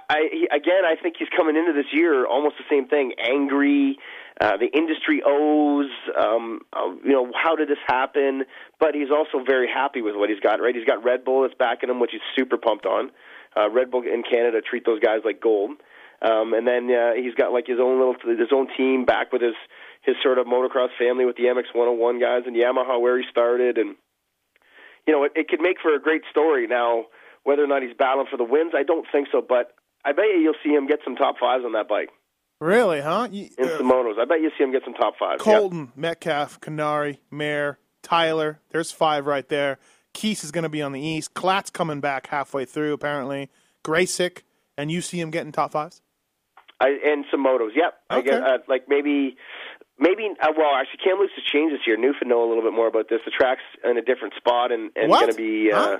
I he, again I think he's coming into this year almost the same thing, angry, uh, the industry owes, um, uh, you know, how did this happen? But he's also very happy with what he's got, right? He's got Red Bull that's backing him, which he's super pumped on. Uh, Red Bull in Canada treat those guys like gold. Um, and then uh, he's got like his own little his own team back with his his sort of motocross family with the MX 101 guys and Yamaha where he started, and you know it, it could make for a great story. Now, whether or not he's battling for the wins, I don't think so, but I bet you you'll see him get some top fives on that bike Really, huh? You, in uh, Simonos. I bet you see him get some top fives. yeah. Colton, Metcalfe, Kiniry, Maier, Tyler. There's five right there. Keast is going to be on the east. Klatt's coming back halfway through, apparently. Gracyk, and you see him getting top fives? I, and some motos. Yep. I Okay. guess, uh, like maybe, maybe. Uh, well, actually, Kamloops has changed this year. Newfound know a little bit more about this. The track's in a different spot and and What? going to be uh, Huh?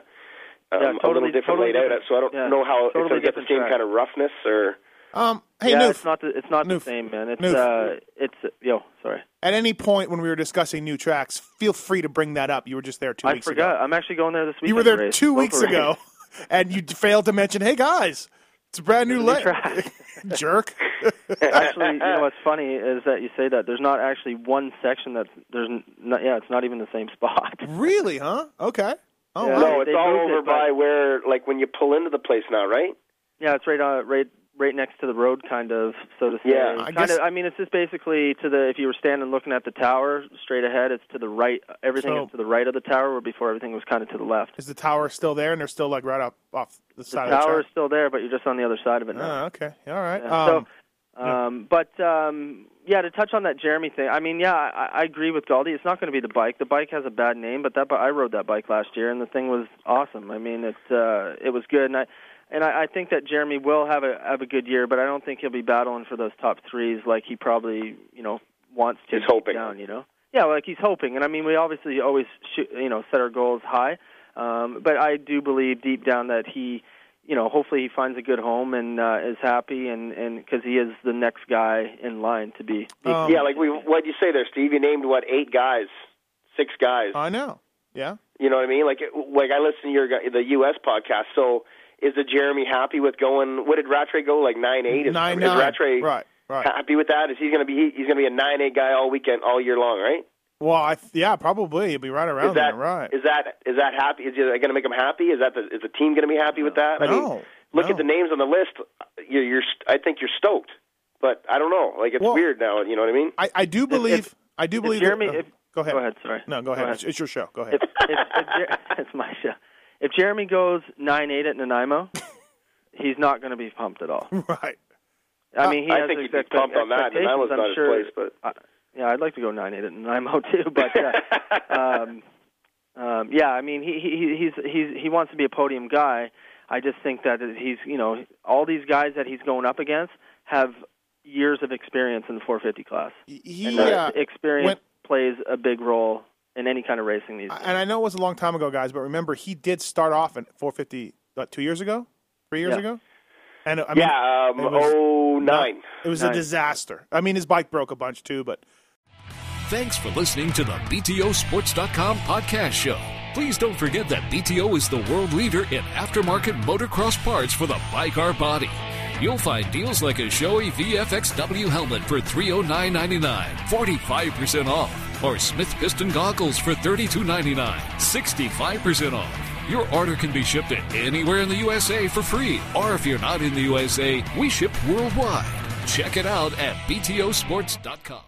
um, Yeah, a little different totally laid out. So I don't Yeah, know how if totally it'll get the same track. kind of roughness or. Um, hey, yeah, Newf, it's not the it's not Newf. the same, man. It's Newf. uh, it's yo, sorry, at any point when we were discussing new tracks, feel free to bring that up. You were just there two I weeks forgot. ago. I'm actually going there this week. You were there two weeks ago, and you failed to mention, hey, guys, it's a brand new New track. Jerk. actually, you know what's funny is that you say that there's not actually one section that's there's not, yeah, it's not even the same spot. really, huh? Okay. Oh, Yeah. no, it's all moved it, over by where, like, when you pull into the place now, right? Yeah, it's right on right right next to the road, kind of, so to say. Yeah, I kind guess- of. I mean, it's just basically to the if you were standing looking at the tower straight ahead, it's to the right. Everything So- is to the right of the tower, where before everything was kind of to the left. Is the tower still there, and they're still like right up off the The side tower of the tower is still there, but you're just on the other side of it now. Oh, okay. All right. Yeah. Um, so, um, but um, yeah, to touch on that Jeremy thing, I mean, yeah, I, I agree with Galdi. It's not going to be the bike. The bike has a bad name, but that I rode that bike last year, and the thing was awesome. I mean, it uh, it was good, and I and I, I think that Jeremy will have a have a good year, but I don't think he'll be battling for those top threes like he probably you know wants to. He's hoping. down, you know. Yeah, like he's hoping, and I mean, we obviously always shoot, you know set our goals high, um, but I do believe deep down that he you know, hopefully he finds a good home and uh, is happy, and and because he is the next guy in line to be. be Um, yeah, like we. What'd you say there, Steve? You named what? Eight guys, six guys. I know. Yeah. You know what I mean? Like, like I listen to your the U.S. podcast. So, is the Jeremy happy with going? What did Rattray go? Like nine eight? Is, Nine is nine. Rattray Right. Right. happy with that? Is he going to be? He's going to be a nine eight guy all weekend, all year long, right? Well, I th- yeah, probably you'll be right around Is that there. Right. Is that is that happy? Is it going to make him happy? Is that the, is the team going to be happy with that? I mean, look no. at the names on the list. You're, you're I think you're stoked, but I don't know. Like it's Well- weird now. You know what I mean? I, I do believe. if- I do if believe. Jeremy- that, uh, if- go ahead. Go ahead. Sorry. No, go ahead. Go It's, it's your show. Go ahead. If, if, if Jer- it's my show. If Jeremy goes nine eight at Nanaimo, he's not going to be pumped at all. right. I mean, he I has think he'd be pumped on that. expectations, Nanaimo's I'm not his sure. place, but I, yeah, I'd like to go nine eight at Nanaimo too, but uh, um, um, yeah, I mean, he, he he's he's he wants to be a podium guy. I just think that he's you know all these guys that he's going up against have years of experience in the 450 class, He, and uh, experience went- plays a big role in any kind of racing these days. and I know it was a long time ago, guys, but remember he did start off in 450 what, two years ago, three years Yeah. ago, and I mean, yeah, um, it was- oh nine. it was a disaster. I mean, his bike broke a bunch too, but Thanks for listening to the BTOsports.com podcast show. Please don't forget that BTO is the world leader in aftermarket motocross parts for the bike or body. You'll find deals like a Shoei VFXW helmet for $309.99, 45% off, or Smith Piston goggles for $32.99, 65% off. Your order can be shipped to anywhere in the USA for free, or if you're not in the USA, we ship worldwide. Check it out at BTOsports.com.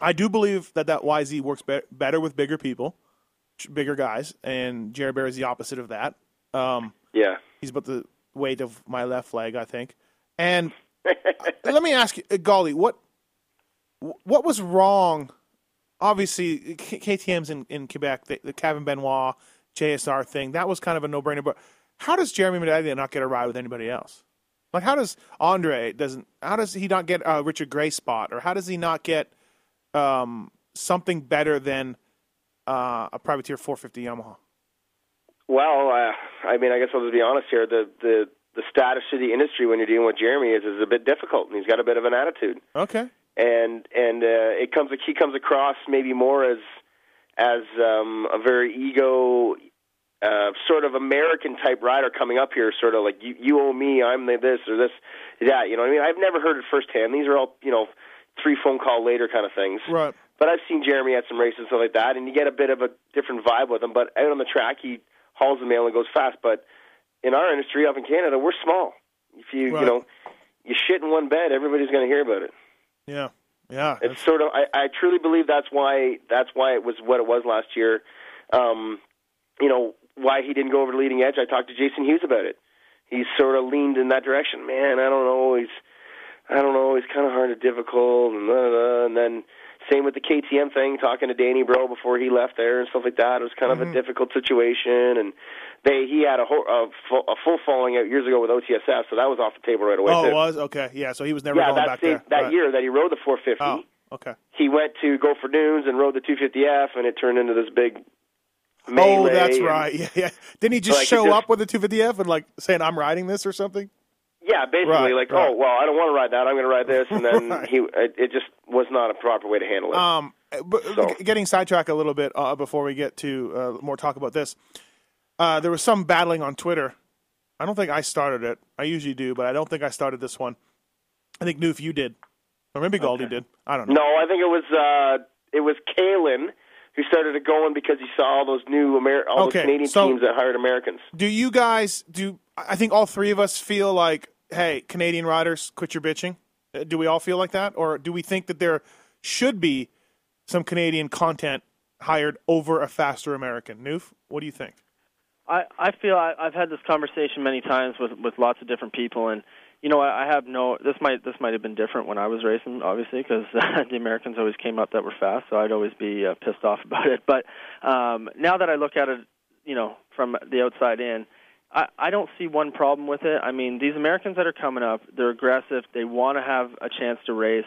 I do believe that that YZ works be- better with bigger people, bigger guys, and Jerry Bear is the opposite of that. Um, Yeah. he's about the weight of my left leg, I think. And let me ask you, uh, Golly, what what was wrong? Obviously, K- KTM's in, in Quebec, the, the Kaven Benoit JSR thing, that was kind of a no brainer. But how does Jeremy Medaglia not get a ride with anybody else? Like, how does Andre doesn't? How does he not get a Richard Gray spot, or how does he not get um, something better than uh, a privateer 450 Yamaha? Well, uh, I mean, I guess I'll just be honest here. The the the status of the industry when you're dealing with Jeremy is is a bit difficult, and he's got a bit of an attitude. Okay. And and uh, it comes he comes across maybe more as as um, a very ego uh, sort of American type rider coming up here, sort of like you you owe me, I'm the this or this that. You know, what I mean, I've never heard it firsthand. These are all you know three phone call later kind of things. Right. But I've seen Jeremy at some races and stuff like that, and you get a bit of a different vibe with him. But out on the track, he hauls the mail and goes fast. But in our industry up in Canada, we're small. If you Right. you know you shit in one bed, everybody's going to hear about it. Yeah. Yeah. It's sort of I, I truly believe that's why that's why it was what it was last year. Um, you know why he didn't go over to leading edge. I talked to Jason Hughes about it. He's sort of leaned in that direction. Man, I don't know. He's I don't know. He's kind of hard and difficult, and blah, blah, and then same with the KTM thing. Talking to Danny Bro before he left there and stuff like that. It was kind of a difficult situation, and they he had a, a, full, a full falling out years ago with OTSF, so that was off the table right away. oh, too. it was okay. Yeah. So he was never yeah, going back same, there. that Right. year that he rode the 450 Oh. Okay. he went to go Gopher Dunes and rode the 250F, and it turned into this big. Oh, that's and- right. Yeah, yeah. Didn't he just Like, show just- up with the 250F and like saying, "I'm riding this" or something? Yeah, basically, Right, like, right. oh well, I don't want to ride that. I'm going to ride this, and then Right. he, it, it just was not a proper way to handle it. Um, but So- getting sidetracked a little bit uh, before we get to uh, more talk about this. Uh, there was some battling on Twitter. I don't think I started it. I usually do, but I don't think I started this one. I think Newf, you did, or maybe Galdi did. I don't know. no, I think it was uh, it was Kalen who started it going because he saw all those new Amer- all Okay, those Canadian so- teams that hired Americans. Do you guys do? I think all three of us feel like, hey, Canadian riders, quit your bitching. Uh, Do we all feel like that, or do we think that there should be some Canadian content hired over a faster American? Newf, what do you think? I I feel I, I've had this conversation many times with with lots of different people, and you know I, I have no. This might this might have been different when I was racing, obviously, because uh, the Americans always came up that were fast, so I'd always be uh, pissed off about it. But um, now that I look at it, you know, from the outside in, I, I don't see one problem with it. I mean, these Americans that are coming up, they're aggressive. They want to have a chance to race.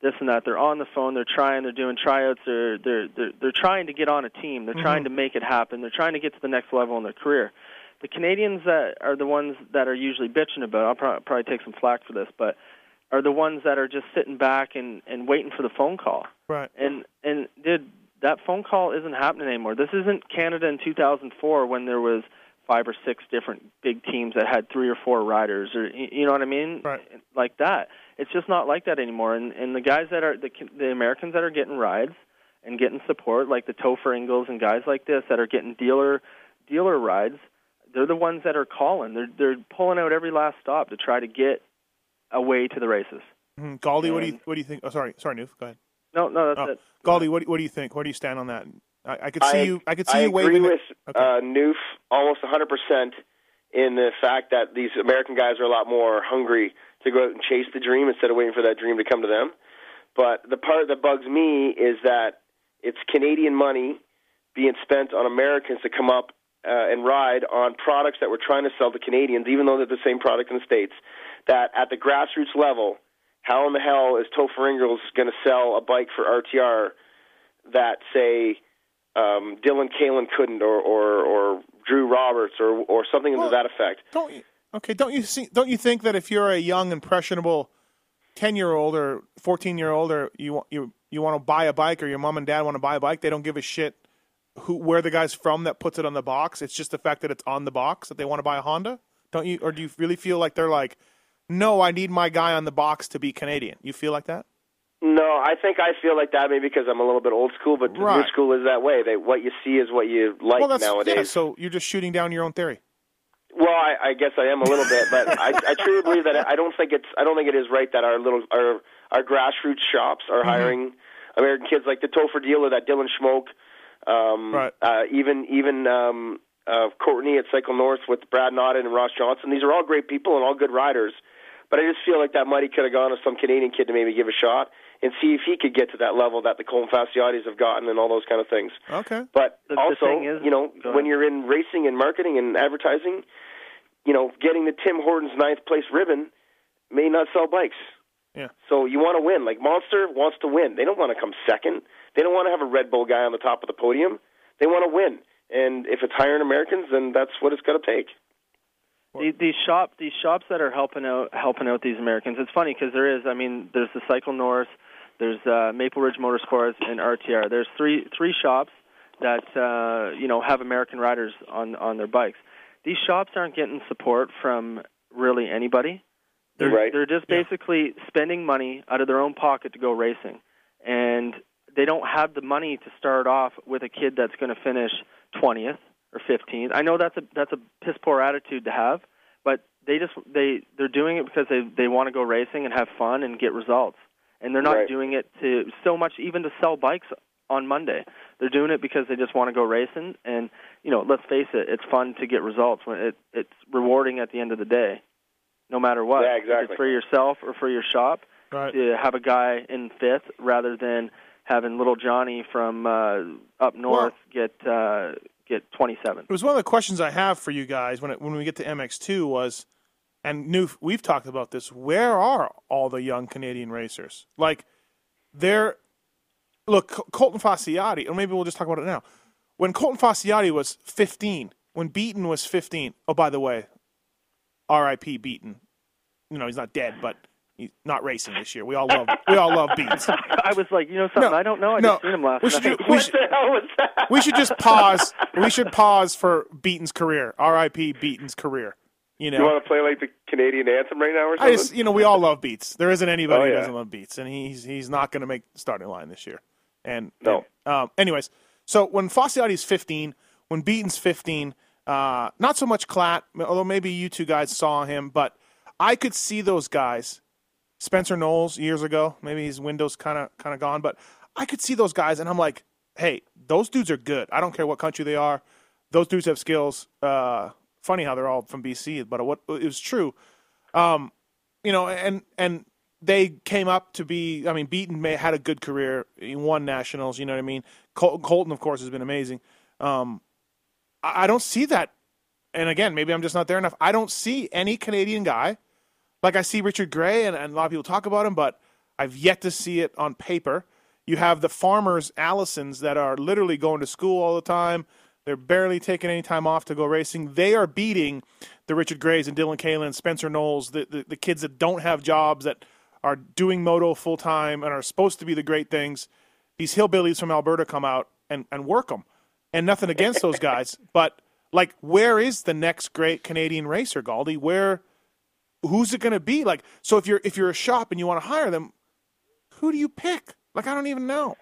This and that. They're on the phone. They're trying. They're doing tryouts. They're they're they're, they're trying to get on a team. They're trying mm-hmm. to make it happen. They're trying to get to the next level in their career. The Canadians that are the ones that are usually bitching about. I'll probably, probably take some flack for this, but are the ones that are just sitting back and and waiting for the phone call. Right. And and dude, that phone call isn't happening anymore. This isn't Canada in 2004 when there was five or six different big teams that had three or four riders, or you know what I mean, Right. like that. It's just not like that anymore. And and the guys that are the the Americans that are getting rides and getting support, like the Topher Ingles and guys like this that are getting dealer dealer rides, they're the ones that are calling. They're they're pulling out every last stop to try to get away to the races. Mhm. Galdi, what do you what do you think? Oh, sorry, sorry, Newf. Go ahead. No, no, that's Oh, it. Galdi, what do- what do you think? Where do you stand on that? I, I could see I, you. I could see I you agree waving. it- with Okay. uh, Newf almost 100% in the fact that these American guys are a lot more hungry to go out and chase the dream instead of waiting for that dream to come to them. But the part that bugs me is that it's Canadian money being spent on Americans to come up uh, and ride on products that we're trying to sell to Canadians, even though they're the same product in the States. That at the grassroots level, how in the hell is Topher Ingles going to sell a bike for RTR that, say, um, Dylan Kalen couldn't, or, or, or Drew Roberts, or, or something Well, to that effect? Don't you? Okay. Don't you see? Don't you think that if you're a young impressionable ten year old or fourteen year old, or you want you you want to buy a bike, or your mom and dad want to buy a bike, they don't give a shit who where the guy's from that puts it on the box. It's just the fact that it's on the box that they want to buy a Honda. Don't you? Or do you really feel like they're like, no, I need my guy on the box to be Canadian. You feel like that? No, I think I feel like that maybe because I'm a little bit old school, but Right. new school is that way. They what you see is what you like well, that's nowadays. yeah. So you're just shooting down your own theory. Well, I, I guess I am a little bit, but I, I truly believe that I don't think it's I don't think it is right that our little our our grassroots shops are Mm-hmm. hiring American kids like the Topher dealer, that Dylan Schmoke, um, Right. uh, even even um, uh, Courtney at Cycle North with Brad Nodden and Ross Johnson. These are all great people and all good riders, but I just feel like that money could have gone to some Canadian kid to maybe give a shot and see if he could get to that level that the Colin Facciottis have gotten and all those kind of things. Okay. But The- the also, thing is- you know, when ahead. you're in racing and marketing and advertising, you know, getting the Tim Hortons ninth place ribbon may not sell bikes. Yeah. So you want to win. Like Monster wants to win. They don't want to come second. They don't want to have a Red Bull guy on the top of the podium. they want to win. And if it's hiring Americans, then that's what it's going to take. The- These shop, these shops that are helping out, helping out these Americans. It's funny because there is. I mean, there's the Cycle North, there's uh, Maple Ridge Motorsports, and RTR. There's three three shops that uh, you know have American riders on on their bikes. These shops aren't getting support from really anybody. They're Right. they're just basically spending money out of their own pocket to go racing, and they don't have the money to start off with a kid that's going to finish 20th or 15th. I know that's a that's a piss poor attitude to have, but they just they they're doing it because they they want to go racing and have fun and get results, and they're not Right. doing it to so much even to sell bikes on Monday. They're doing it because they just want to go racing, and you know, let's face it, it's fun to get results when it it's rewarding at the end of the day, no matter what. Yeah, If exactly. it's for yourself or for your shop Right. to have a guy in fifth rather than having little Johnny from uh, up north get uh, get 27. It was one of the questions I have for you guys when it, when we get to MX2 was, and new we've talked about this. Where are all the young Canadian racers? Like, they're look Colton Facciotti, or maybe we'll just talk about it now. When Colton Facciotti was 15, when Beaton was 15. Oh, by the way, R.I.P. Beaton. You know he's not dead, but he's not racing this year. We all love we all love Beats. I was like, you know something, No, I don't know. I no, just seen him last we should night. do- we what should- the hell was that? we should just pause. We should pause for Beaton's career. R.I.P. Beaton's career. You know, You want to play like the Canadian anthem right now or I something? just, you know, we all love beats. There isn't anybody Oh, who doesn't love beats, and he's he's not going to make the starting line this year. And No. um, anyways, so when Facciotti's 15, when Beaton's 15, uh, not so much Klatt, although maybe you two guys saw him, but I could see those guys. Spencer Knowles years ago, maybe his window's kind of kind of gone, but I could see those guys, and I'm like, hey, those dudes are good. I don't care what country they are. Those dudes have skills. Uh, funny how they're all from BC, but what it was true. Um, you know, and and they came up to be. I mean, Beaton may had a good career. He won nationals. You know what I mean. Col- Colton, of course, has been amazing. Um, I, I don't see that. And again, maybe I'm just not there enough. I don't see any Canadian guy like I see Richard Gray, and, and a lot of people talk about him, but I've yet to see it on paper. You have the farmers, Allisons, that are literally going to school all the time. They're barely taking any time off to go racing. They are beating the Richard Grays and Dylan Kalen, Spencer Knowles, the, the, the kids that don't have jobs, that are doing moto full time and are supposed to be the great things. These hillbillies from Alberta come out and, and work them. And nothing against those guys, but like, where is the next great Canadian racer, Galdi? Where who's it going to be? Like, so if you're if you're a shop and you want to hire them, who do you pick? Like, I don't even know.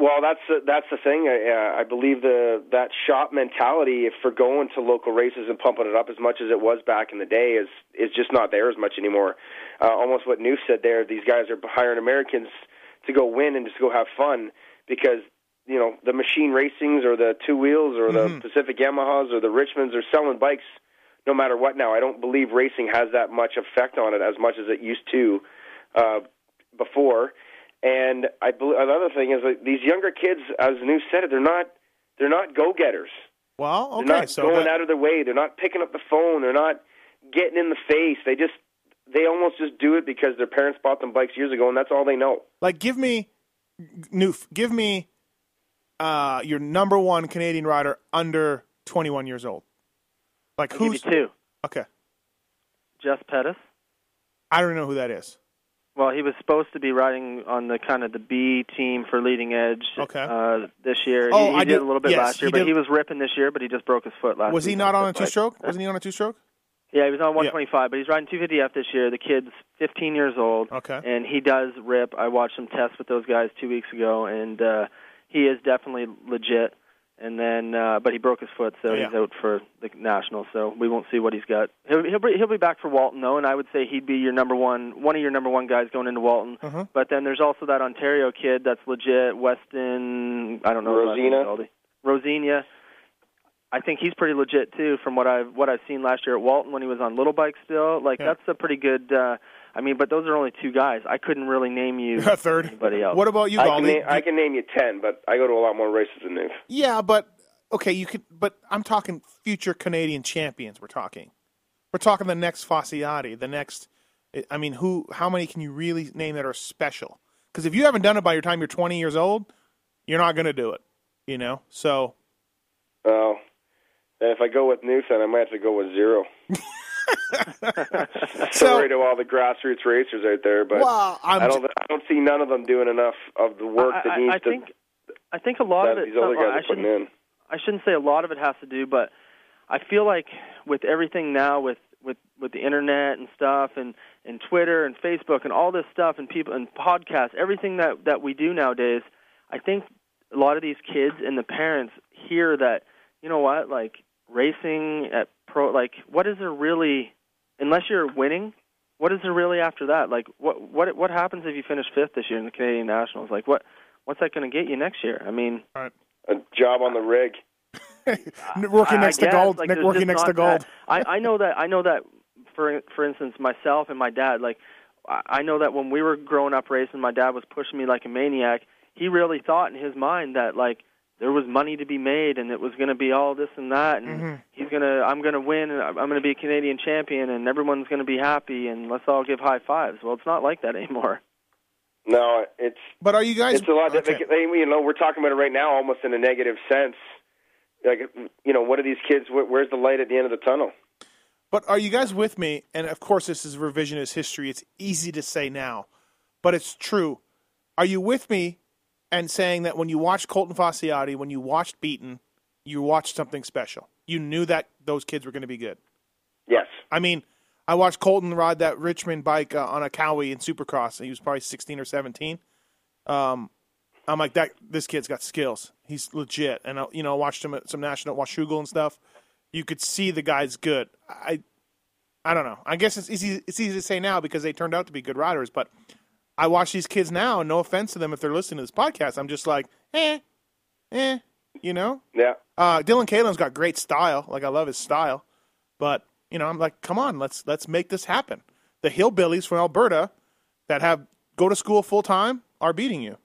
Well, that's the, that's the thing. I, uh, I believe the that shop mentality for going to local races and pumping it up as much as it was back in the day is is just not there as much anymore. Uh, almost what Newf said there. These guys are hiring Americans to go win and just go have fun because you know the machine racings or the two wheels or the Pacific Yamahas or the Richmonds are selling bikes no matter what now. I don't believe racing has that much effect on it as much as it used to uh, before. And I bel another thing is that these younger kids, as New said it, they're not they're not go getters. Well, okay, They're not so going that- out of their way. They're not picking up the phone. They're not getting in the face. They just they almost just do it because their parents bought them bikes years ago, and that's all they know. like, give me Newf, give me uh, your number one Canadian rider under 21 years old. Like, I'll give you who's two. okay? Jess Pettis. I don't know who that is. Well, he was supposed to be riding on the kind of the B team for leading edge Okay. uh, this year. Oh, he, he I did did- a little bit yes, last year, he but did- he was ripping this year. But he just broke his foot last. Was he not on a two stroke? Wasn't he on a two stroke? Yeah, he was on 125, but he's riding 250F this year. The kid's 15 years old, Okay. and he does rip. I watched him test with those guys two weeks ago, and uh, he is definitely legit. And then, uh, but he broke his foot, so Oh, yeah. he's out for the national. So we won't see what he's got. He'll, he'll be he'll be back for Walton though, and I would say he'd be your number one, one of your number one guys going into Walton. Uh-huh. But then there's also that Ontario kid that's legit, Weston. I don't know. his last Rosina? Rosina. I think he's pretty legit too, from what I've what I've seen last year at Walton when he was on little bike still. Like Yeah. that's a pretty good. uh I mean, but those are only two guys. I couldn't really name you A third. anybody else. What about you, I can, Galdi? na- I can name you ten, but I go to a lot more races than Newf. Yeah, but okay, you could. But I'm talking future Canadian champions. We're talking. We're talking the next Facciotti, the next. I mean, who? How many can you really name that are special? Because if you haven't done it by your time you're 20 years old, you're not going to do it. You know. So Well, then if I go with Newton, I might have to go with zero. Sorry to all the grassroots racers out there, but Well, I'm don't. I don't see none of them doing enough of the work I, that needs I to. think I think a lot of it. these other oh, guys I putting shouldn't in. I shouldn't say a lot of it has to do, but I feel like with everything now with with with the internet and stuff and and Twitter and Facebook and all this stuff and people and podcasts, everything that that we do nowadays, I think a lot of these kids and the parents hear that you know what, like racing at pro, like what is there really, unless you're winning. What is there really after that? Like, what what what happens if you finish fifth this year in the Canadian Nationals? Like, what what's that going to get you next year? I mean, A job on the rig. working next I to guess, gold. like, Nick working next to gold. I, I know that. I know that. For for instance, myself and my dad. Like, I I know that when we were growing up racing, my dad was pushing me like a maniac. He really thought in his mind that like there was money to be made, and it was going to be all this and that, and Mm-hmm. he's gonna, I'm gonna win, and I'm going to be a Canadian champion, and everyone's going to be happy, and let's all give high fives. Well, it's not like that anymore. No, it's But are you guys? it's a lot. okay. Like, they- you know, we're talking about it right now, almost in a negative sense. Like, you know, what are these kids? Where's the light at the end of the tunnel? But are you guys with me? And of course, this is revisionist history. It's easy to say now, but it's true. Are you with me and saying that when you watched Colton Facciotti, when you watched Beaton, you watched something special? You knew that those kids were going to be good. Yes. I mean, I watched Colton ride that Richmond bike uh, on a Cowie in Supercross. and He was probably 16 or 17. Um, I'm like that. This kid's got skills. He's legit. And I, you know, I watched him at some national Washougal and stuff. You could see the guy's good. I, I don't know. I guess it's easy. It's easy to say now because they turned out to be good riders. But I watch these kids now, no offense to them if they're listening to this podcast, I'm just like, eh, eh, you know. Yeah. Uh, Dylan Kalen's got great style. Like I love his style, but you know I'm like, come on, let's let's make this happen. The hillbillies from Alberta that have go to school full time are beating you.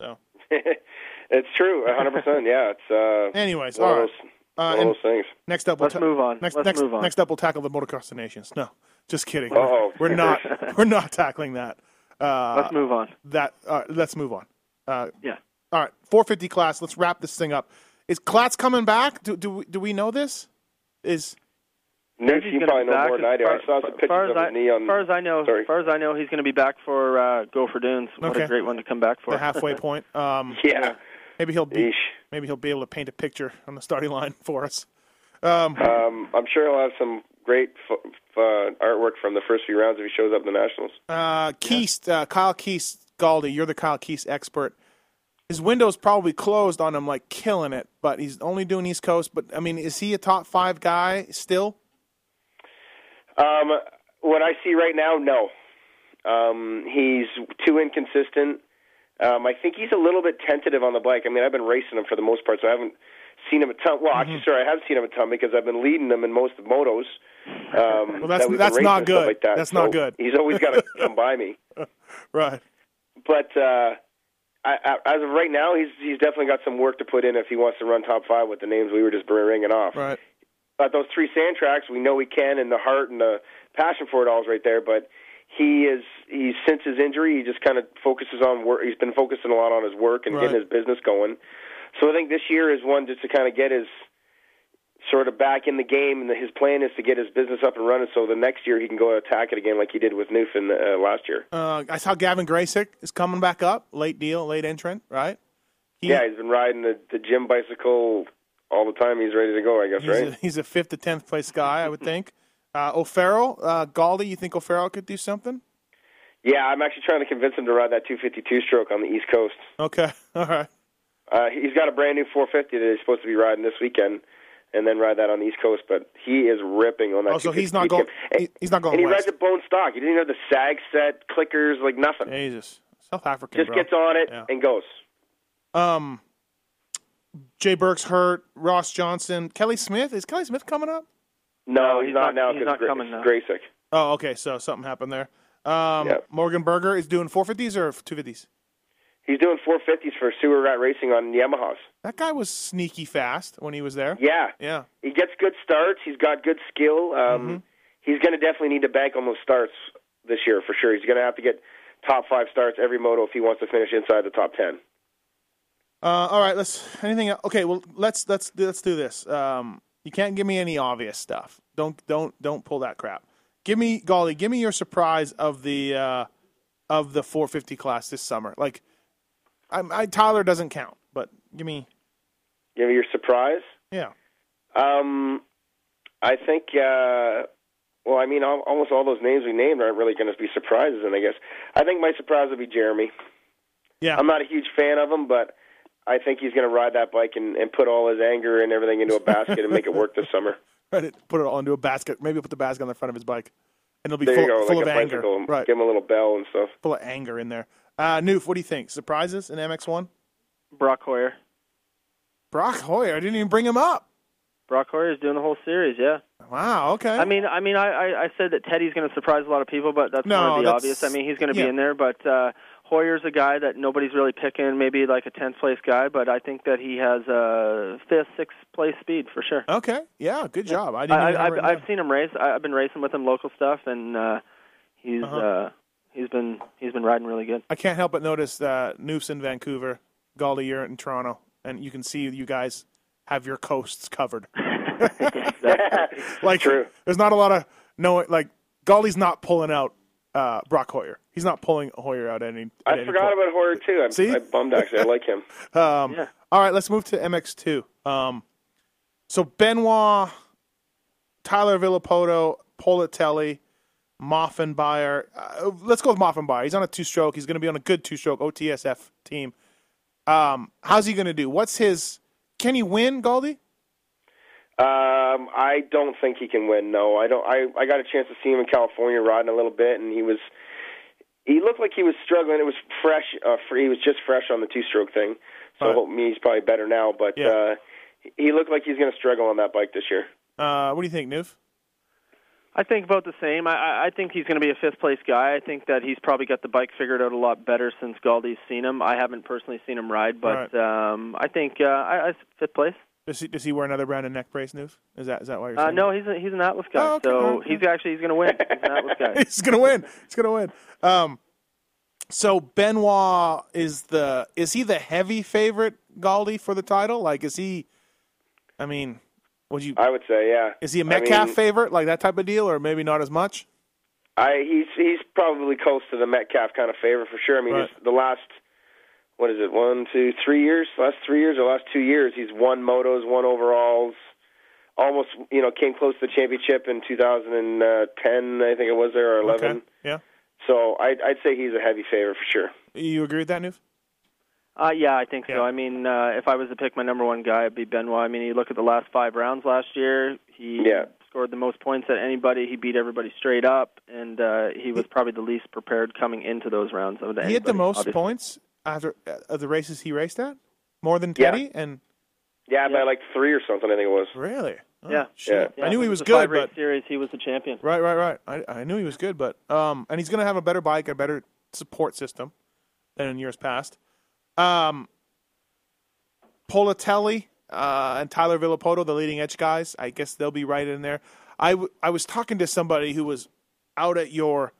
So, it's true, hundred percent. Yeah, it's uh, anyways, one, all those, Uh, one of and those things. next up, we'll Let's ta- move on. Next, Let's next, move on. next up, we'll tackle the motocross of nations. No, just kidding. Uh-oh. We're not. we're not tackling that. Uh, Let's move on. that. Uh, let's move on. Uh, Yeah. all right, 450 class. Let's wrap this thing up. Is Klatt's coming back? Do do we, do we know this? Is Newt, He's you gonna probably be know back more than as I do. far- I saw some far pictures as of I, his knee on. far as I know, Sorry. far as I know, he's going to be back for uh, Gopher Dunes. What Okay. a great one to come back for. the halfway point? Um, Yeah. maybe he'll be Yeesh. maybe he'll be able to paint a picture on the starting line for us. Um, I'm sure he'll have some great f- f- uh, artwork from the first few rounds if he shows up in the Nationals. Uh, Keast, uh, Kyle Keast, Galdi, you're the Kyle Keast expert. His window's probably closed on him, like killing it, but he's only doing East Coast. But I mean, is he a top five guy still? Um, what I see right now, no. Um, he's too inconsistent. Um, I think he's a little bit tentative on the bike. I mean, I've been racing him for the most part, so I haven't seen him a ton. Well, actually, sorry, I have seen him a ton because I've been leading him in most of motos. Um, Well, that's- that that's not good. Like that. That's So not good. He's always got to come by me. Right. But uh, I, I, as of right now, he's he's definitely got some work to put in if he wants to run top five with the names we were just ringing off. Right. At those three sand tracks, we know he can, and the heart and the passion for it all is right there. But he is he since his injury, he just kind of focuses on work. He's been focusing a lot on his work and Right. getting his business going. So I think this year is one just to kind of get his sort of back in the game, and his plan is to get his business up and running. So the next year he can go attack it again like he did with Newfin uh, last year. Uh, I saw Gavin Gracyk is coming back up. Late deal, late entrant, right? He- Yeah, he's been riding the, the gym bicycle all the time. He's ready to go, I guess, He's, right? a, he's a fifth to tenth place guy, I would think. Uh, O'Farrell, uh, Galdi, you think O'Farrell could do something? Yeah, I'm actually trying to convince him to ride that 252 stroke on the East Coast. Okay, all right. Uh, he's got a brand new 450 that he's supposed to be riding this weekend, and then ride that on the East Coast. But he is ripping on that. Oh, so he's not going. And, He's not going and he west. rides a bone stock. He didn't even have the sag set, clickers, like nothing. Jesus, South African. Just bro. gets on it Yeah. and goes. Um, Jay Burke's hurt. Ross Johnson, Kelly Smith. Is Kelly Smith coming up? No, he's he's, not- not, now he's 'cause not Gra- coming now. Gracyk. Oh, okay. So something happened there. Um, Yep. Morgan Berger is doing 450s or 250s. He's doing 450s for Sewer Rat Racing on Yamahas. That guy was sneaky fast when he was there. Yeah, Yeah. he gets good starts. He's got good skill. Um, Mm-hmm. He's going to definitely need to bank on those starts this year for sure. He's going to have to get top five starts every moto if he wants to finish inside the top ten. Uh, all right, let's anything. el- Okay, well let's let's let's do this. Um, you can't give me any obvious stuff. Don't don't don't pull that crap. Give me Golly. Give me your surprise of the uh, of the 450 class this summer. Like, I, I Tyler doesn't count, but give me Give me your surprise. yeah. Um, I think. Uh, well, I mean, al- almost all those names we named aren't really going to be surprises, and I guess I think my surprise would be Jeremy. Yeah. I'm not a huge fan of him, but I think he's going to ride that bike and, and put all his anger and everything into a basket and make it work this summer. Right, it- put it all into a basket. Maybe put the basket on the front of his bike, and it'll be There full, you go, full like of a anger. bicycle. Right, Give him a little bell and stuff. full of anger in there. Uh, Newf, what do you think? Surprises in MX1? Brock Hoyer. Brock Hoyer. I didn't even bring him up. Brock Hoyer is doing the whole series. Yeah. Wow. Okay. I mean, I mean, I, I, I said that Teddy's going to surprise a lot of people, but that's No, one of the obvious. I mean, he's going to yeah. be in there, but uh, Hoyer's a guy that nobody's really picking, maybe like a tenth place guy, but I think that he has a fifth, sixth place speed for sure. okay. Yeah. Good job. I didn't. I, I, have I've, seen him race. I, I've been racing with him local stuff, and uh, he's Uh-huh. uh, he's been he's been riding really good. I can't help but notice that Newf's in Vancouver, Galdi, you're in Toronto, and you can see you guys have your coasts covered. Like, True. there's not a lot of no. Like, Galdi's not pulling out uh, Brock Hoyer. He's not pulling Hoyer out at any. I any forgot point. about Hoyer too. I'm, See? I'm bummed actually. I like him. Um, Yeah. All right, let's move to MX2. Um, so Benoit, Tyler Villopoto, Politelli, Maffenbeier. Uh, let's go with Maffenbeier. He's on a two-stroke. He's going to be on a good two-stroke OTSF team. Um, how's he going to do? What's his? Can he win, Galdi? Um, I don't think he can win. No, I don't. I I got a chance to see him in California riding a little bit, and he was he looked like he was struggling. It was fresh. Uh, free, he was just fresh on the two-stroke thing, so Right. hope me he's probably better now. But Yeah. uh, he looked like he's going to struggle on that bike this year. Uh, what do you think, Newf? I think about the same. I, I think he's going to be a fifth place guy. I think that he's probably got the bike figured out a lot better since Galdi's seen him. I haven't personally seen him ride, but um, I think uh, I, I fifth place. Does he, does he wear another brand of neck brace, Newf? Is that is that why you're Uh, saying? no, he's a, he's an Atlas guy, Oh, okay, so okay. he's actually he's going to win. He's an Atlas guy. he's gonna win. He's gonna win. Um, so Benoit is the is he the heavy favorite Galdi for the title? Like, is he? I mean, would you? I would say, yeah. Is he a Metcalfe mean, favorite, like that type of deal, or maybe not as much? I he's he's probably close to the Metcalfe kind of favorite for sure. I mean, Right. the last what is it? One, two, three years. Last three years or last two years, he's won motos, won overalls. Almost, you know, came close to the championship in 2010, I think it was there, or 11. Okay. Yeah. So I'd, I'd say he's a heavy favorite for sure. You agree with that, Newf? Uh, yeah, I think Yeah. so. I mean, uh, if I was to pick my number one guy, it'd be Benoit. I mean, you look at the last five rounds last year. He Yeah. scored the most points at anybody. He beat everybody straight up, and uh, he was probably the least prepared coming into those rounds. Of the end. He had the most obviously. points after uh, of the races he raced at, more than Yeah. Teddy, and Yeah, by like three or something, I think it was. really, Oh, Yeah. shit. Yeah, I knew he was good, five-race but series, he was the champion. Right, right, right. I, I knew he was good, but um, and he's going to have a better bike, a better support system than in years past. Um, Politelli uh, and Tyler Villopoto, the leading edge guys, I guess they'll be right in there. I, w- I was talking to somebody who was out at your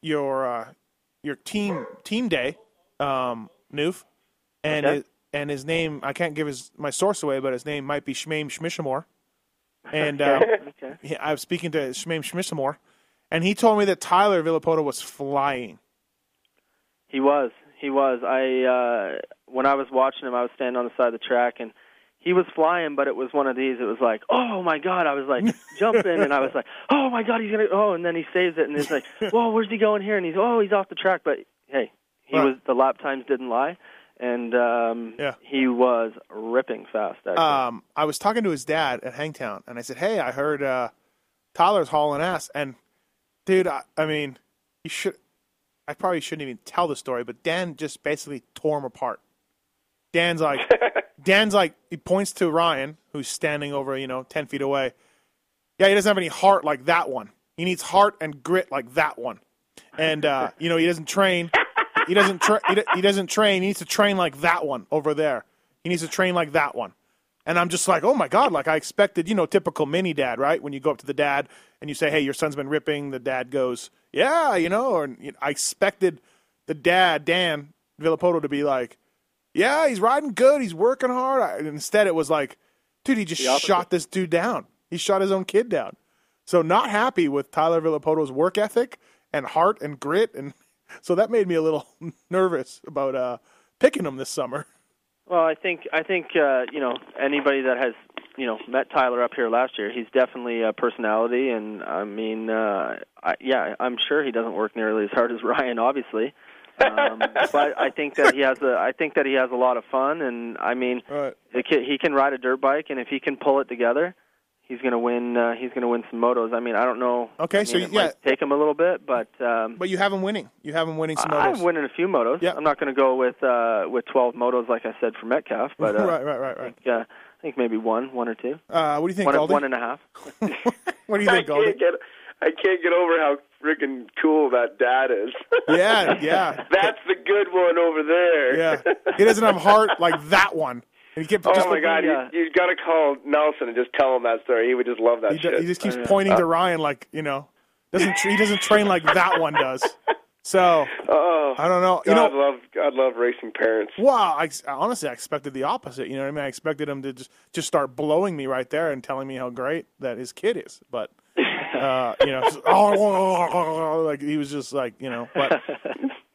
your uh, your team team day, um, Newf, and Okay. his, and his name I can't give his my source away, but his name might be Shmaim Schmishamore. And uh, Okay. yeah, I was speaking to Shmaim Schmissamore, and he told me that Tyler Villopoto was flying. He was. He was. I uh when I was watching him, I was standing on the side of the track and he was flying, but it was one of these. It was like, oh my god! I was like jumping, and I was like, oh my god, he's gonna. Oh, and then he saves it, and it's like, whoa, where's he going here? And he's, oh, he's off the track. But hey, he Right. was. The lap times didn't lie, and um Yeah. he was ripping fast. Actually. Um, I was talking to his dad at Hangtown, and I said, "Hey, I heard uh, Tyler's hauling ass." And dude, I, I mean, you should. I probably shouldn't even tell the story, but Dan just basically tore him apart. Dan's like, Dan's like, he points to Ryan, who's standing over, you know, ten feet away. Yeah, he doesn't have any heart like that one. He needs heart and grit like that one. And uh, you know, he doesn't train. He doesn't. Tra- he, do- he doesn't train. He needs to train like that one over there. He needs to train like that one. And I'm just like, oh my god! Like I expected, you know, typical mini dad, right? When you go up to the dad and you say, "Hey, your son's been ripping," the dad goes, "Yeah," you know. Or you know, I expected the dad, Dan Villopoto, to be like, yeah, he's riding good. He's working hard. I- instead, it was like, dude, he just shot this dude down. He shot his own kid down. So not happy with Tyler Villopoto's work ethic and heart and grit, and so that made me a little nervous about uh, picking him this summer. Well, I think I think uh, you know anybody that has you know met Tyler up here last year, he's definitely a personality, and I mean, uh, I, yeah, I'm sure he doesn't work nearly as hard as Ryan, obviously. um, but I think that he has a I think that he has a lot of fun, and I mean, Right. the kid, he can ride a dirt bike, and if he can pull it together, he's gonna win. Uh, he's gonna win some motos. I mean, I don't know. Okay, I so mean, it yeah. might take him a little bit, but um, But you have him winning. You have him winning some I- motos. I'm winning a few motos. Yeah. I'm not going to go with uh, with 12 motos like I said for Metcalfe, but uh, right, right, right, I right. think, uh, I think maybe one, one or two, Uh, what do you think, one, Goldie? one and a half. what do you I think, Goldie? I can't get I can't get over how freaking cool that dad is. Yeah, yeah. That's the good one over there. Yeah, he doesn't have heart like that one. Kept Oh just my God! You, you got to call Nelson and just tell him that story. He would just love that he, he just keeps pointing to Ryan like you know doesn't he doesn't train like that one does. So oh, I don't know. God You know, love God love racing parents. Well, I, honestly, I expected the opposite. You know what I mean? I expected him to just just start blowing me right there and telling me how great that his kid is. But uh, you know, just, oh, like he was just like you know. But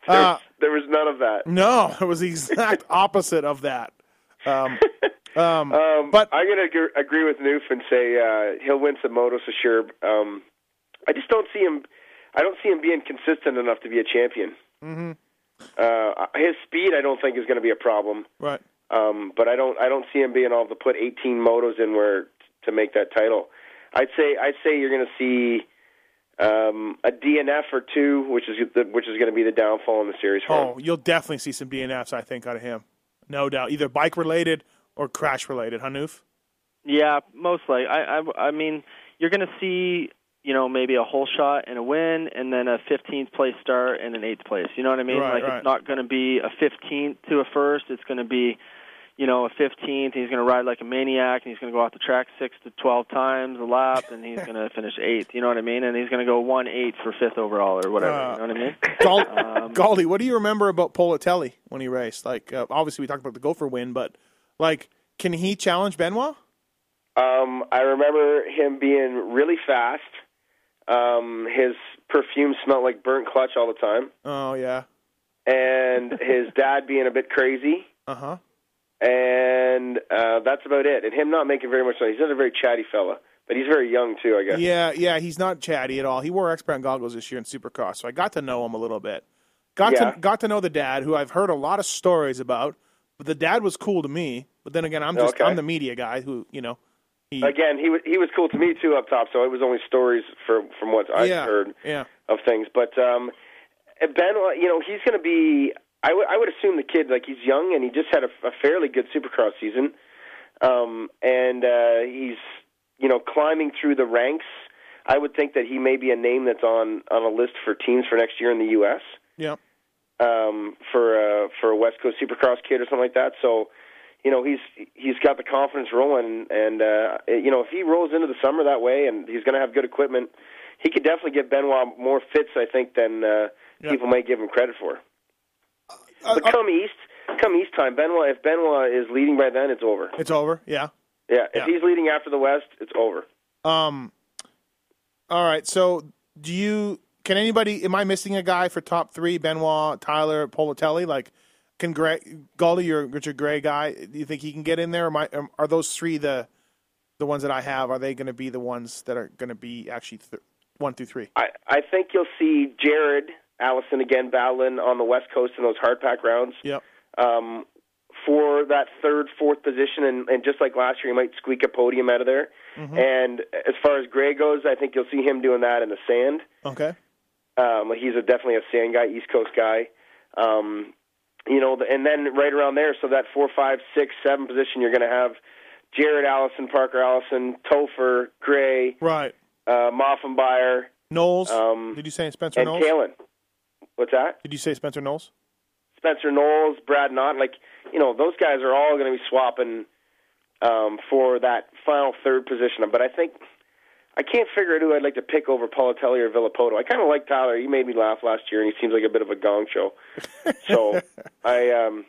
uh, There was none of that. no, it was the exact opposite of that. Um, um, Um, But- I'm going to agree with Newf and say uh, he'll win some motos for sure. Um, I just don't see him. I don't see him being consistent enough to be a champion. Mm-hmm. Uh, his speed, I don't think, is going to be a problem. right. Um, but I don't. I don't see him being able to put 18 motos in where to make that title. I'd say. I'd say you're going to see um, a DNF or two, which is the, which is going to be the downfall in the series him. Oh, you'll definitely see some DNFs. I think out of him, no doubt, either bike related or crash related. Hanuf. Yeah, mostly. I, I, I mean, you're going to see, you know, maybe a whole shot and a win, and then a 15th place start and an eighth place. You know what I mean? Right, like right. it's not going to be a 15th to a first. It's going to be, you know, a 15th. And he's going to ride like a maniac, and he's going to go off the track six to 12 times a lap, and he's going to finish eighth. You know what I mean? And he's going to go one eighth for fifth overall or whatever. Uh, you know what I mean? Gal- Um, Galdi, what do you remember about Politelli when he raced? Like, uh, obviously we talked about the Gopher win, but like, can he challenge Benoit? Um, I remember him being really fast. Um, his perfume smelled like burnt clutch all the time, Oh yeah. and his dad being a bit crazy. Uh huh. And uh, that's about it. And him not making very much money. He's not a very chatty fella, but he's very young too, I guess. Yeah, yeah. He's not chatty at all. He wore X brand goggles this year in Supercross, so I got to know him a little bit. Got Yeah. to got to know the dad, who I've heard a lot of stories about. But the dad was cool to me. But then again, I'm just Okay. I'm the media guy who you know. He, Again, he was he was cool to me too up top. So it was only stories for from what I've yeah, heard yeah. of things. But um, Ben, you know, he's going to be. I would would assume the kid like he's young and he just had a, a fairly good Supercross season, um, and uh, he's you know climbing through the ranks. I would think that he may be a name that's on on a list for teams for next year in the U.S. Yeah. um, for uh, for a West Coast Supercross kid or something like that. So, you know, he's he's got the confidence rolling, and uh, you know, if he rolls into the summer that way, and he's going to have good equipment, he could definitely give Benoit more fits, I think, than uh, Yeah. people may give him credit for. But come East, come East time, Benoit. If Benoit is leading by then, it's over. it's over. Yeah. Yeah, if Yeah. he's leading after the West, it's over. Um. All right. So, do you? Can anybody? Am I missing a guy for top three? Benoit, Tyler, Politelli. Like, can Gray, Galdi, your Richard Gray guy? Do you think he can get in there? Am I, are those three the the ones that I have? Are they going to be the ones that are going to be actually th- one through three? I I think you'll see Jared Allison again battling on the West Coast in those hard pack rounds. Yep. um, for that third, fourth position, and, and just like last year, he might squeak a podium out of there. And as far as Gray goes, I think you'll see him doing that in the sand. Okay. Um, he's a, definitely a sand guy, East Coast guy. Um, you know, and then right around there, so that four, five, six, seven position, you're going to have Jared Allison, Parker Allison, Topher, Gray, Right. uh, Maffenbeier, Knowles. Um, Did you say Spencer and Knowles? Kalen. What's that? Did you say Spencer Knowles? Spencer Knowles, Brad Knott, like you know, those guys are all going to be swapping um, for that final third position. But I think I can't figure out who I'd like to pick over Politelli or Villopoto. I kind of like Tyler. He made me laugh last year, and he seems like a bit of a gong show. So I, um,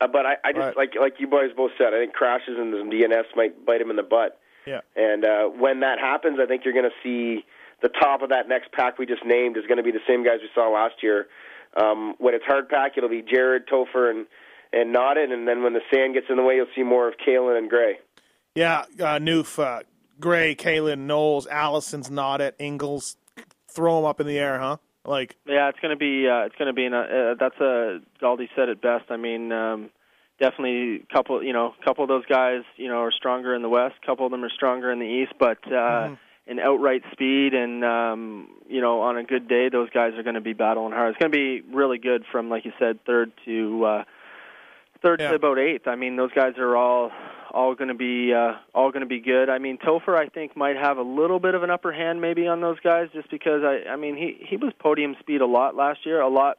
Uh, but I, I just Right. like like you boys both said. I think crashes and some DNFs might bite him in the butt. Yeah. And uh, when that happens, I think you're going to see the top of that next pack we just named is going to be the same guys we saw last year. Um, when it's hard pack, it'll be Jared, Topher, and and Nodden, and then when the sand gets in the way, you'll see more of Kalen and Gray. Yeah, uh, Newf, uh, Gray, Kalen, Knowles, Allison's not at Ingles. Throw them up in the air, huh? Like, Yeah, it's going to be uh, it's going to be an, uh, that's a Galdi said it best. I mean, um, definitely a couple you know a couple of those guys you know are stronger in the west, a couple of them are stronger in the east, but uh, in outright speed and um, you know on a good day, those guys are going to be battling hard. It's going to be really good from like you said, third to uh, third Yeah. to about eighth. I mean, those guys are all all going to be uh, all going to be good. I mean, Topher I think might have a little bit of an upper hand maybe on those guys just because I I mean he he was podium speed a lot last year, a lot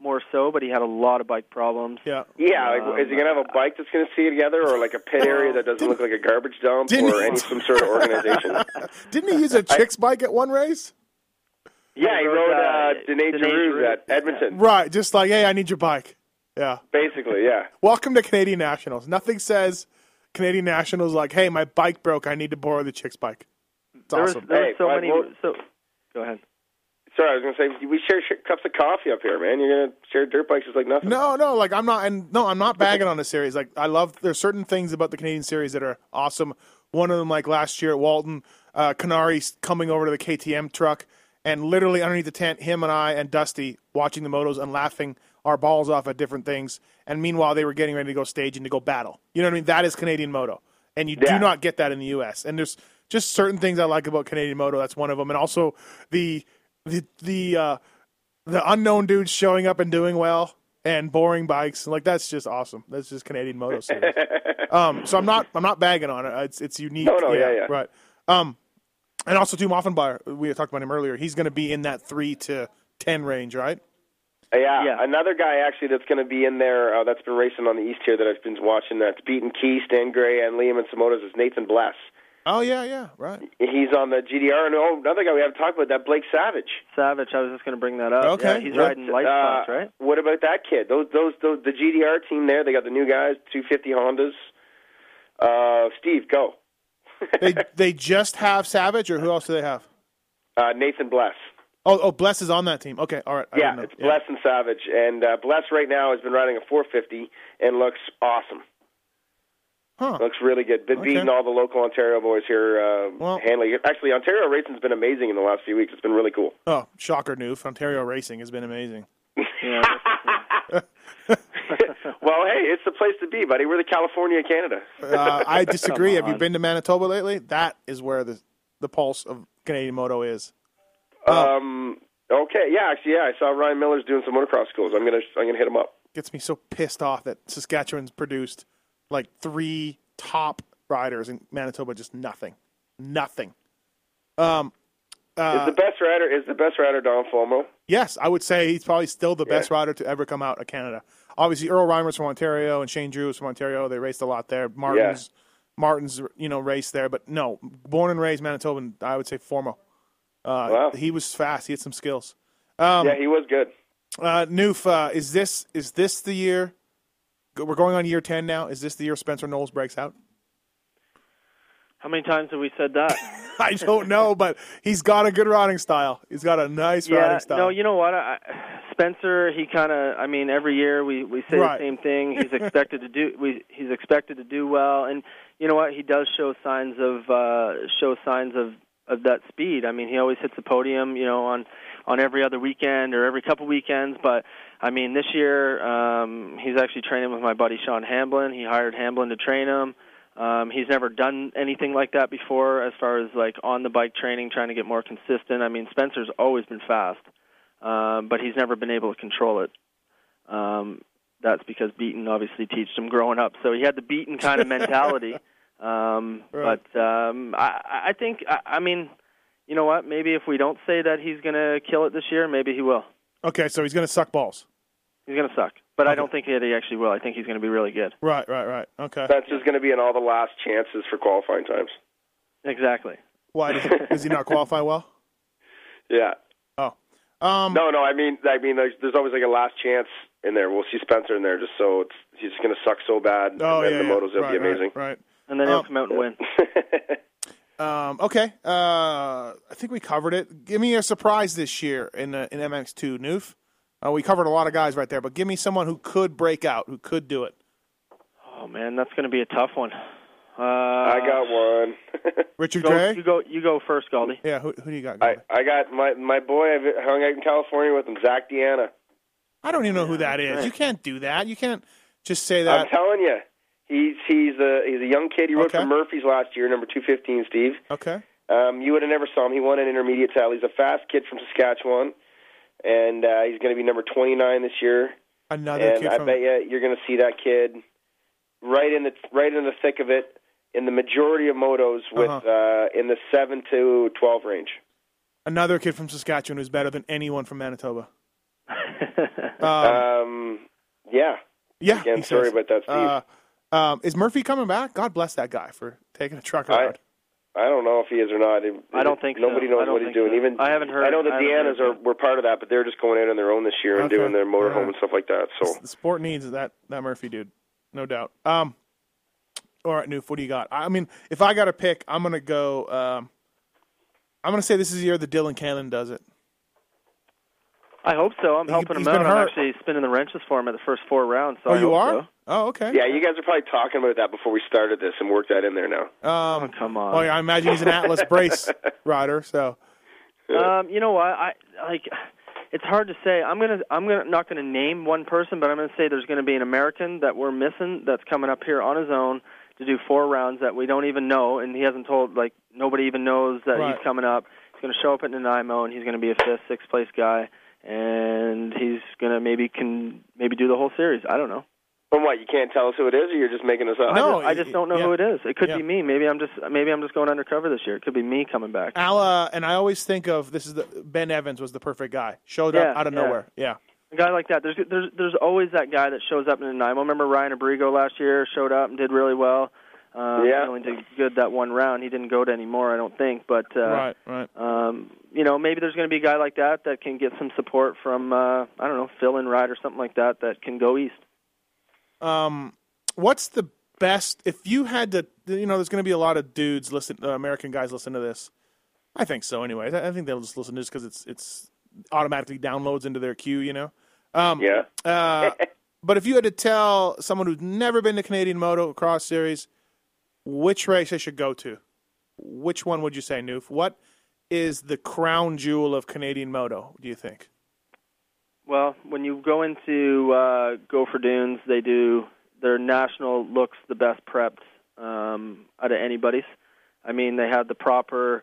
more so, but he had a lot of bike problems. yeah. Yeah, Um, is he going to have a bike that's going to see together, or like a pit area that doesn't look like a garbage dump, or any some sort of organization? Didn't he use a chick's bike at one race? yeah, he rode, rode uh, uh, Danae Danae Giroux Giroux. at Edmonton. Right, just like, hey, I need your bike. Yeah. Basically, yeah. Welcome to Canadian Nationals. Nothing says Canadian Nationals like, hey, my bike broke. I need to borrow the chick's bike. It's There was, awesome. there was Hey, so many. what- So go ahead. Sorry, I was going to say we share sh- cups of coffee up here, man. You're going to share dirt bikes just like nothing. No, no, like I'm not, and no, I'm not bagging on the series. Like I love, there's certain things about the Canadian series that are awesome. One of them, like last year at Walton, uh, Kiniry coming over to the KTM truck and literally underneath the tent, him and I and Dusty watching the motos and laughing our balls off at different things. And meanwhile, they were getting ready to go stage and to go battle. You know what I mean? That is Canadian moto, and you Yeah. do not get that in the U.S. And there's just certain things I like about Canadian moto. That's one of them, and also the the the uh, the unknown dudes showing up and doing well and boring bikes like that's just awesome that's just canadian moto series. um so i'm not i'm not bagging on it it's it's unique No, no, yeah, yeah. right um and also Tim Maffenbeier, we talked about him earlier he's going to be in that 3 to 10 range right Uh, yeah. Yeah. another guy actually that's going to be in there uh, that's been racing on the east here that I've been watching that's beaten Key, Stan Gray, and Liam and Samotas is Nathan Bless. Oh yeah yeah right He's on the GDR, and oh, another guy we haven't talked about that Blake Savage. Savage. I was just going to bring that up. Okay. Yeah, he's Yeah. riding light Uh, spots, right? What about that kid? Those, those, those, the GDR team there. They got the new guys, 250 Hondas. Uh, Steve, go. they they just have savage or who else do they have uh, Nathan Bless. oh oh bless is on that team okay all right I Yeah, know. it's Bless and Savage, and uh, Bless right now has been riding a 450 and looks awesome. Huh Looks really good. Been Okay. beating all the local Ontario boys here. Uh, Well- Hanley. Actually, Ontario racing's been amazing in the last few weeks. It's been really cool. oh shocker newf ontario racing has been amazing Yeah. well, hey, it's the place to be, buddy. We're the California Canada. Uh, I disagree. Have you been to Manitoba lately? That is where the the pulse of Canadian moto is. Um, okay, yeah, actually, yeah, I saw Ryan Miller's doing some motocross schools. I'm gonna, I'm gonna hit him up. Gets me so pissed off that Saskatchewan's produced like three top riders in Manitoba, just nothing, nothing. Um, is the best rider is the best rider Don Fulmo? yes, I would say he's probably still the best rider to ever come out of Canada. Obviously, Earl Reimer's from Ontario and Shane Drew is from Ontario. They raced a lot there. Martin's, Martin's, you know, raced there, but no, born and raised Manitoban. I would say Formo. Uh, Wow. He was fast. He had some skills. Um, yeah, he was good. Uh, Newf, uh, is this is this the year? We're going on year ten now. Is this the year Spencer Knowles breaks out? How many times have we said that? I don't know, but he's got a good riding style. He's got a nice yeah. riding style. No, you know what? I, Spencer, he kind of. I mean, every year we we say Right. the same thing. He's expected to do. We he's expected to do well, and you know what? He does show signs of uh show signs of of that speed. I mean, he always hits the podium. You know, on on every other weekend or every couple weekends. But I mean, this year um, he's actually training with my buddy Sean Hamblin. He hired Hamblin to train him. Um, he's never done anything like that before, as far as like on the bike training, trying to get more consistent. I mean, Spencer's always been fast, um, but he's never been able to control it. Um, that's because Beaton obviously taught him growing up, so he had the Beaton kind of mentality. Um, Right. But um, I, I think, I, I mean, you know what? Maybe if we don't say that he's going to kill it this year, maybe he will. okay, so he's going to suck balls. He's going to suck, but I don't think that he actually will. I think he's going to be really good. Right, right, right. Okay. That's just going to be in all the last chances for qualifying times. Exactly. Why does, does he not qualify well? Yeah. Oh, um, No, no. I mean, I mean, there's, there's always like a last chance in there. We'll see Spencer in there, just so it's he's going to suck so bad. Oh and yeah, then the yeah. motos will right, be amazing. Right. right. and then he'll Um, come out and win. Um, okay. Uh, I think we covered it. Give me a surprise this year in uh, in MX2, Newf. Uh, we covered a lot of guys right there, but give me someone who could break out, who could do it. Oh man, that's going to be a tough one. Uh, I got one. Richard Go, Gray. you go. You go first, Galdi. Yeah. Who, who do you got? I Galdi? I got my my boy. I've hung out in California with him, Zach Deanna. I don't even know who that is. You can't do that. You can't just say that. I'm telling you, he's he's a he's a young kid. He rode Okay. for Murphy's last year, number two fifteen. Steve. okay. Um, you would have never saw him. He won an intermediate title. He's a fast kid from Saskatchewan, and uh, he's going to be number 29 this year. Another and kid I from. bet you you're going to see that kid right in the right in the thick of it in the majority of motos with Uh-huh. uh, in the seven to 12 range. Another kid from Saskatchewan who's better than anyone from Manitoba. Um, Um, yeah. yeah. Again, sorry says. about that, Steve. Uh, um, is Murphy coming back? God bless that guy for taking a truck I- around. I don't know if he is or not. It- I don't think so. nobody knows what he's doing. so. Even I haven't heard- I know the I haven't Deannas heard are were part of that, but they're just going out on their own this year and Okay. doing their motorhome Alright. and stuff like that. So The sport needs that that Murphy dude, no doubt. Um, all right, Newf, what do you got? I mean, if I got to pick, I'm gonna go. Um, I'm gonna say this is the year that Dylan Cannon does it. I hope so. I'm He- helping he's him out. I'm hurt. actually spinning the wrenches for him at the first four rounds. So oh, I you are? so. Oh, okay. yeah, you guys are probably talking about that before we started this and worked that in there now. Um, Oh, come on. oh yeah, I imagine he's an Atlas brace rider. So Um, you know what? I like. It's hard to say. I'm gonna. I'm gonna not gonna name one person, but I'm gonna say there's gonna be an American that we're missing that's coming up here on his own to do four rounds that we don't even know, and he hasn't told. Like nobody even knows that Right. he's coming up. He's gonna show up at Nanaimo, and he's gonna be a fifth, sixth place guy, and he's gonna maybe can maybe do the whole series. I don't know. But what? You can't tell us who it is, or you're just making us up? No, I just, I just don't know yeah. who it is. It could Yeah. be me. Maybe I'm just maybe I'm just going undercover this year. It could be me coming back. Al, uh, and I always think of this is the Ben Evans was the perfect guy. Showed up out of yeah. nowhere. Yeah. A guy like that. There's there's there's always that guy that shows up in Nanaimo. Remember Ryan Abrigo last year showed up and did really well. Um, Yeah. He only did good that one round. He didn't go to any more, I don't think. But uh, right. Right. um, you know, maybe there's going to be a guy like that that can get some support from uh, I don't know Phil and Ride or something like that that can go east. Um, what's the best if you had to? You know, there's going to be a lot of dudes listen, uh, American guys listen to this. I think so. Anyways, I, I think they'll just listen to just because it's it's automatically downloads into their queue. You know. Um, Yeah. Uh, but if you had to tell someone who's never been to Canadian Motocross Series which race they should go to, which one would you say, Newf? What is the crown jewel of Canadian Moto? Do you think? Well, when you go into uh, Gopher Dunes, they do their national looks the best prepped um, out of anybody's. I mean, they had the proper,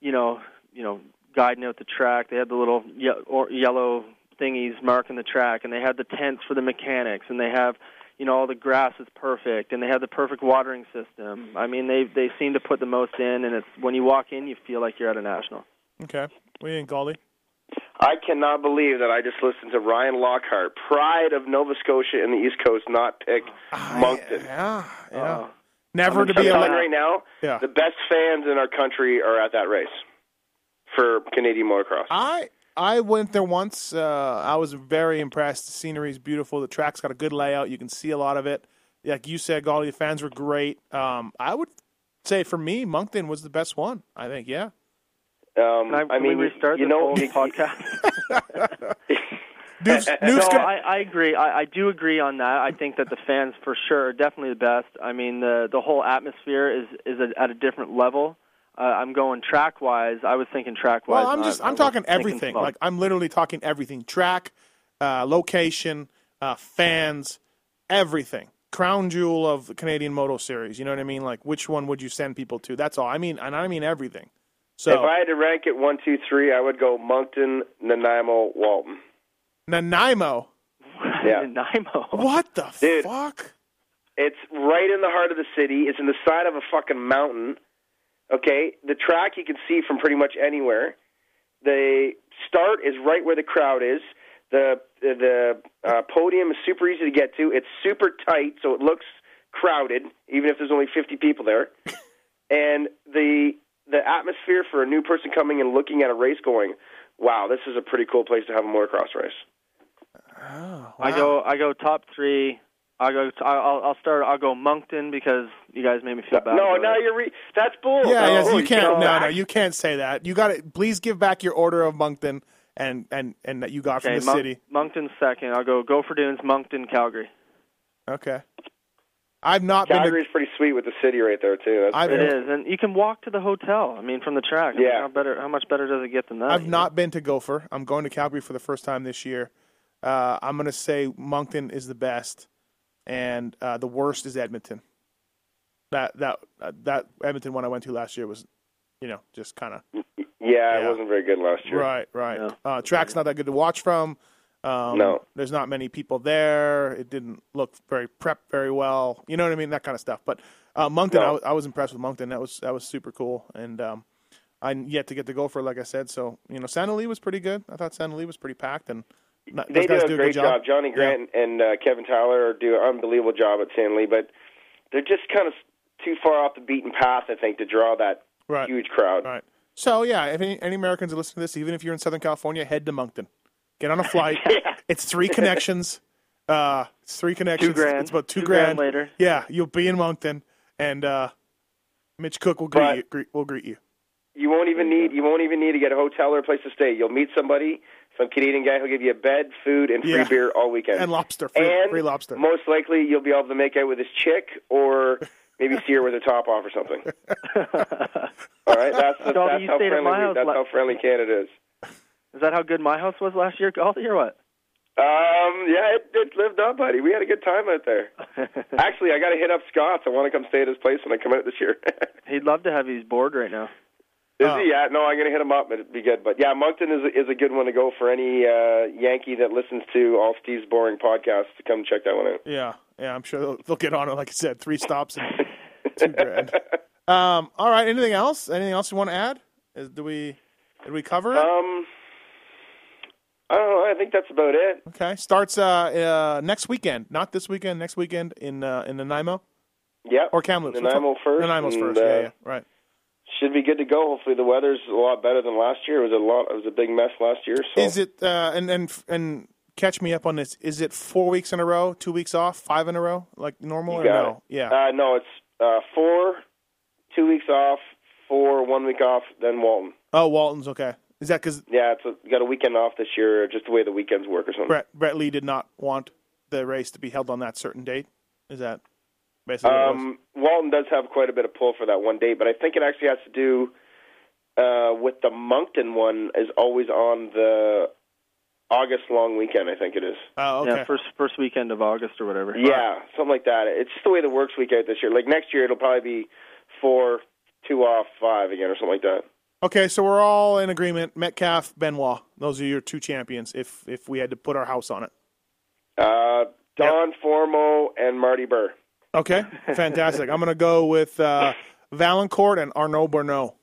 you know, you know, guiding out the track. They had the little ye- or yellow thingies marking the track, and they had the tents for the mechanics, and they have, you know, all the grass is perfect, and they have the perfect watering system. I mean, they they seem to put the most in, and it's when you walk in, you feel like you're at a national. Okay. we do you think, Galdi? I cannot believe that I just listened to Ryan Lockhart, pride of Nova Scotia and the East Coast, not pick Moncton. Yeah. Yeah. Uh, Never I'm to be a telling right now, Yeah. the best fans in our country are at that race for Canadian motocross. I I went there once. Uh, I was very impressed. The scenery is beautiful. The track's got a good layout. You can see a lot of it. Like you said, Galdi, the fans were great. Um, I would say for me, Moncton was the best one. I think, yeah. Um, Can I, I mean, we restart you this know, whole you- podcast? Newf's, no, gonna- I, I agree. I, I do agree on that. I think that the fans, for sure, are definitely the best. I mean, the the whole atmosphere is is at, at a different level. Uh, I'm going track wise. I was thinking track wise. well, I'm just I'm talking everything. Like I'm literally talking everything: track, uh, location, uh, fans, everything. Crown jewel of the Canadian Moto Series. You know what I mean? Like, which one would you send people to? That's all. I mean, and I mean everything. So if I had to rank it one, two, three, I would go Moncton, Nanaimo, Walton. Nanaimo. Yeah. Nanaimo. What the Dude. fuck? It's right in the heart of the city. It's in the side of a fucking mountain. Okay, the track you can see from pretty much anywhere. The start is right where the crowd is. The the uh, podium is super easy to get to. It's super tight, so it looks crowded, even if there's only 50 people there. and the the atmosphere for a new person coming and looking at a race, going, "Wow, this is a pretty cool place to have a motocross race." Oh, I go I go top three. I go. T- I'll I'll start. I'll go Moncton because you guys made me feel bad. No, about now you're re- that's bull. Yeah, no, yes, you you can't. No, back. no, you can't say that. You got to please give back your order of Moncton and and and that you got Okay, from the Mon- city. Moncton second. I'll go Gopher Dunes, Moncton, Calgary. Okay. I've not been. Calgary's pretty sweet with the city right there too. That's I've- It great. is, and you can walk to the hotel. I mean, from the track. I mean, Yeah. how better? How much better does it get than that? I've you know? not been to Gopher. I'm going to Calgary for the first time this year. Uh, I'm going to say Moncton is the best, and uh, the worst is Edmonton. That that uh, that Edmonton one I went to last year was, you know, just kind of Yeah, Yeah. it wasn't very good last year. Right, right. Yeah. Uh, track's not that good to watch from. Um, No. there's not many people there. It didn't look very prepped very well. You know what I mean? That kind of stuff. But uh, Moncton, No. I, was, I was impressed with Moncton. That was that was super cool. And um, I'm yet to get to Gopher like I said. So you know, Sand Del Lee was pretty good. I thought Sand Del Lee was pretty packed, and They do a good great job. Johnny Grant and uh, Kevin Tyler do an unbelievable job at Sand Del Lee, but they're just kind of too far off the beaten path, I think, to draw that Right. huge crowd. Right. So yeah, if any, any Americans are listening to this, even if you're in Southern California, head to Moncton. Get on a flight. yeah. It's three connections. Uh, it's three connections. Two grand. It's about two, Two grand later. Yeah, you'll be in Moncton, and uh, Mitch Cook will greet But- you. Greet, will greet you. You won't even need you won't even need to get a hotel or a place to stay. You'll meet somebody, some Canadian guy who'll give you a bed, food, and free Yeah. beer all weekend. And lobster, free, and free lobster. most likely you'll be able to make out with his chick or maybe see her with a top off or something. all right, that's, the, Dobby, that's how friendly my we- house that's la- how friendly Canada is. Is that how good my house was last year, Galdi, or what? Um, yeah, it, it lived up, buddy. We had a good time out there. Actually, I got to hit up Scott's. I want to come stay at his place when I come out this year. He'd love to have you board right now. Is Oh. he? Yeah, no, I'm going to hit him up. It'd be good. But yeah, Moncton is a, is a good one to go for any uh, Yankee that listens to all Steve's boring podcasts to come check that one out. Yeah, yeah, I'm sure they'll, they'll get on it. Like I said, three stops and two grand. Um, all right. Anything else? Anything else you want to add? Is, do we did we cover it? Um, I don't know. I think that's about it. okay. Starts uh, uh, next weekend, not this weekend. Next weekend in uh, in Nanaimo Yep. or Kamloops. Nanaimo first. Nanaimo's and, first. uh, yeah, yeah, right. Should be good to go. Hopefully, the weather's a lot better than last year. It was a lot. It was a big mess last year. So Is it uh, and and and catch me up on this? Is it four weeks in a row, two weeks off, five in a row, like normal, or no? it. Yeah. Uh, no, it's uh, four, two weeks off, four, one week off, then Walton. oh, Walton's okay. Is that because Yeah, it's a, got a weekend off this year, just the way the weekends work or something. Brett Brett Lee did not want the race to be held on that certain date? Is that basically? what it was? Um, Walton does have quite a bit of pull for that one date, but I think it actually has to do uh, with the Moncton one is always on the August long weekend. I think it is. Oh, okay. Yeah, first first weekend of August or whatever. Yeah, something like that. It's just the way the works week out this year. Like next year, it'll probably be four, two off, five again, or something like that. Okay, so we're all in agreement. Metcalfe, Benoit, those are your two champions. If if we had to put our house on it. Uh, Don Formo and Marty Burr. Okay, fantastic. I'm going to go with uh, Valancourt and Arnaud Bernot.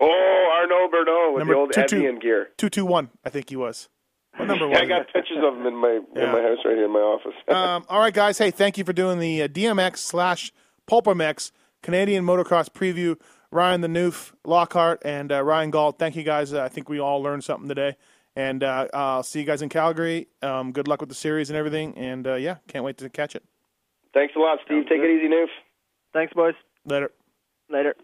Oh, Arnaud Bernot with Number the old two, two. Gear. Two two one, I think he was. What number was Yeah, I it? got pictures of him in my Yeah. in my house right here in my office. Um, all right, guys. Hey, thank you for doing the uh, DMX slash PulpMX Canadian Motocross preview. Ryan the Newf, Lockhart, and uh, Ryan Gauld. Thank you guys. Uh, I think we all learned something today. And uh, I'll see you guys in Calgary. Um, good luck with the series and everything. And uh, yeah, can't wait to catch it. Thanks a lot, Steve. Sounds Take good. it easy, Newf. Thanks, boys. Later. Later.